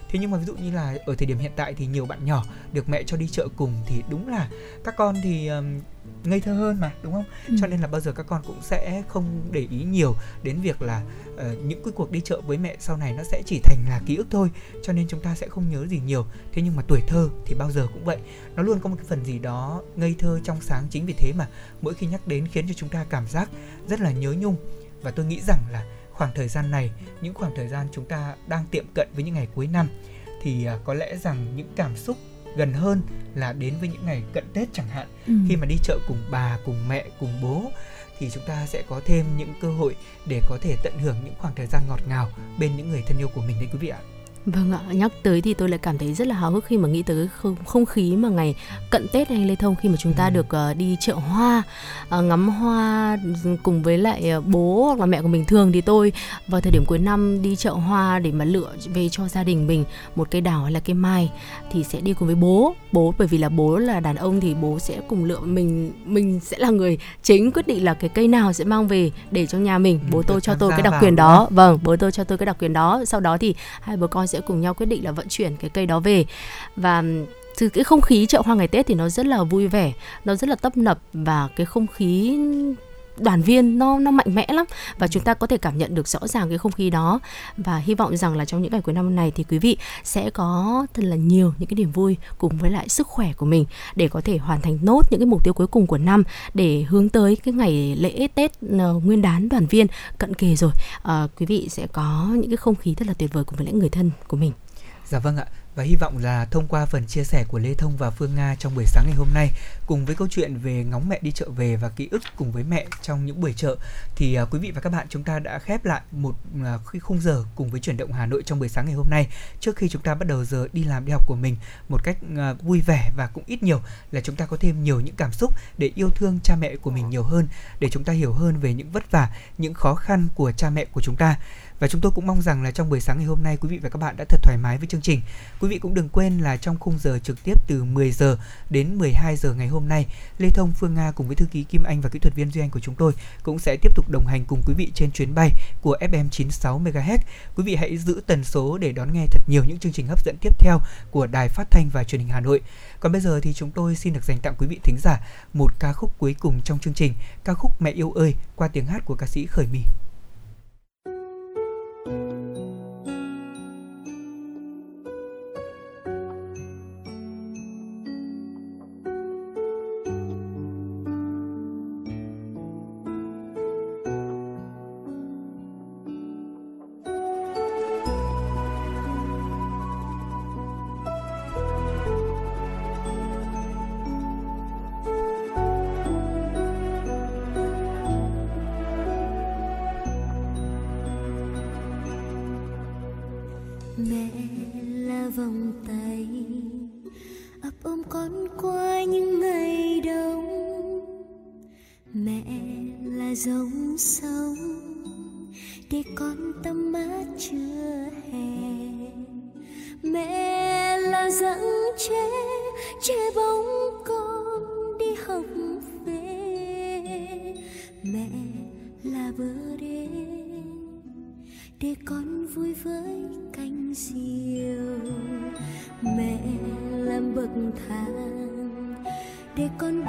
thế nhưng mà ví dụ như là ở thời điểm hiện tại thì nhiều bạn nhỏ được mẹ cho đi chợ cùng thì đúng là các con thì um, ngây thơ hơn mà đúng không? Ừ. cho nên là bao giờ các con cũng sẽ không để ý nhiều đến việc là uh, những cái cuộc đi chợ với mẹ sau này nó sẽ chỉ thành là ký ức thôi cho nên chúng ta sẽ không nhớ gì nhiều. Thế nhưng mà tuổi thơ thì bao giờ cũng vậy. Nó luôn có một cái phần gì đó ngây thơ trong sáng chính vì thế mà mỗi khi nhắc đến khiến cho chúng ta cảm giác rất là nhớ nhung. Và tôi nghĩ rằng là khoảng thời gian này những khoảng thời gian chúng ta đang tiệm cận với những ngày cuối năm thì uh, có lẽ rằng những cảm xúc gần hơn là đến với những ngày cận Tết chẳng hạn ừ. khi mà đi chợ cùng bà cùng mẹ cùng bố thì chúng ta sẽ có thêm những cơ hội để có thể tận hưởng những khoảng thời gian ngọt ngào bên những người thân yêu của mình đấy quý vị ạ. Vâng ạ, nhắc tới thì tôi lại cảm thấy rất là hào hức khi mà nghĩ tới không, không khí mà ngày cận Tết anh Lê Thông khi mà chúng ta ừ. được uh, đi chợ hoa, uh, ngắm hoa cùng với lại uh, bố hoặc là mẹ của mình thường thì tôi vào thời điểm cuối năm đi chợ hoa để mà lựa về cho gia đình mình một cây đào hay là cây mai thì sẽ đi cùng với bố. Bố bởi vì là bố là đàn ông thì bố sẽ cùng lựa mình mình sẽ là người chính quyết định là cái cây nào sẽ mang về để cho nhà mình. Bố ừ, tôi cho tôi cái đặc quyền đó. Vâng, bố tôi cho tôi cái đặc quyền đó. Sau đó thì hai bố con sẽ cùng nhau quyết định là vận chuyển cái cây đó về. Và từ cái không khí chợ hoa ngày Tết thì nó rất là vui vẻ, nó rất là tấp nập và cái không khí đoàn viên nó nó mạnh mẽ lắm và chúng ta có thể cảm nhận được rõ ràng cái không khí đó. Và hy vọng rằng là trong những ngày cuối năm này thì quý vị sẽ có thật là nhiều những cái niềm vui cùng với lại sức khỏe của mình để có thể hoàn thành nốt những cái mục tiêu cuối cùng của năm để hướng tới cái ngày lễ Tết uh, Nguyên đán đoàn viên cận kề rồi. Uh, quý vị sẽ có những cái không khí rất là tuyệt vời cùng với lại người thân của mình. Dạ vâng ạ và hy vọng là thông qua phần chia sẻ của Lê Thông và Phương Nga trong buổi sáng ngày hôm nay, cùng với câu chuyện về ngóng mẹ đi chợ về và ký ức cùng với mẹ trong những buổi chợ, thì à, quý vị và các bạn chúng ta đã khép lại một à, khung giờ cùng với chuyển động Hà Nội trong buổi sáng ngày hôm nay. Trước khi chúng ta bắt đầu giờ đi làm đi học của mình một cách à, vui vẻ và cũng ít nhiều, là chúng ta có thêm nhiều những cảm xúc để yêu thương cha mẹ của mình nhiều hơn, để chúng ta hiểu hơn về những vất vả, những khó khăn của cha mẹ của chúng ta và chúng tôi cũng mong rằng là trong buổi sáng ngày hôm nay quý vị và các bạn đã thật thoải mái với chương trình. Quý vị cũng đừng quên là trong khung giờ trực tiếp từ 10 giờ đến 12 giờ ngày hôm nay, Lê Thông, Phương Nga cùng với thư ký Kim Anh và kỹ thuật viên Duy Anh của chúng tôi cũng sẽ tiếp tục đồng hành cùng quý vị trên chuyến bay của FM 96 MHz. Quý vị hãy giữ tần số để đón nghe thật nhiều những chương trình hấp dẫn tiếp theo của Đài Phát thanh và Truyền hình Hà Nội. Còn bây giờ thì chúng tôi xin được dành tặng quý vị thính giả một ca khúc cuối cùng trong chương trình, ca khúc Mẹ yêu ơi qua tiếng hát của ca sĩ Khởi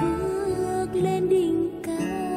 bước lên đỉnh cao.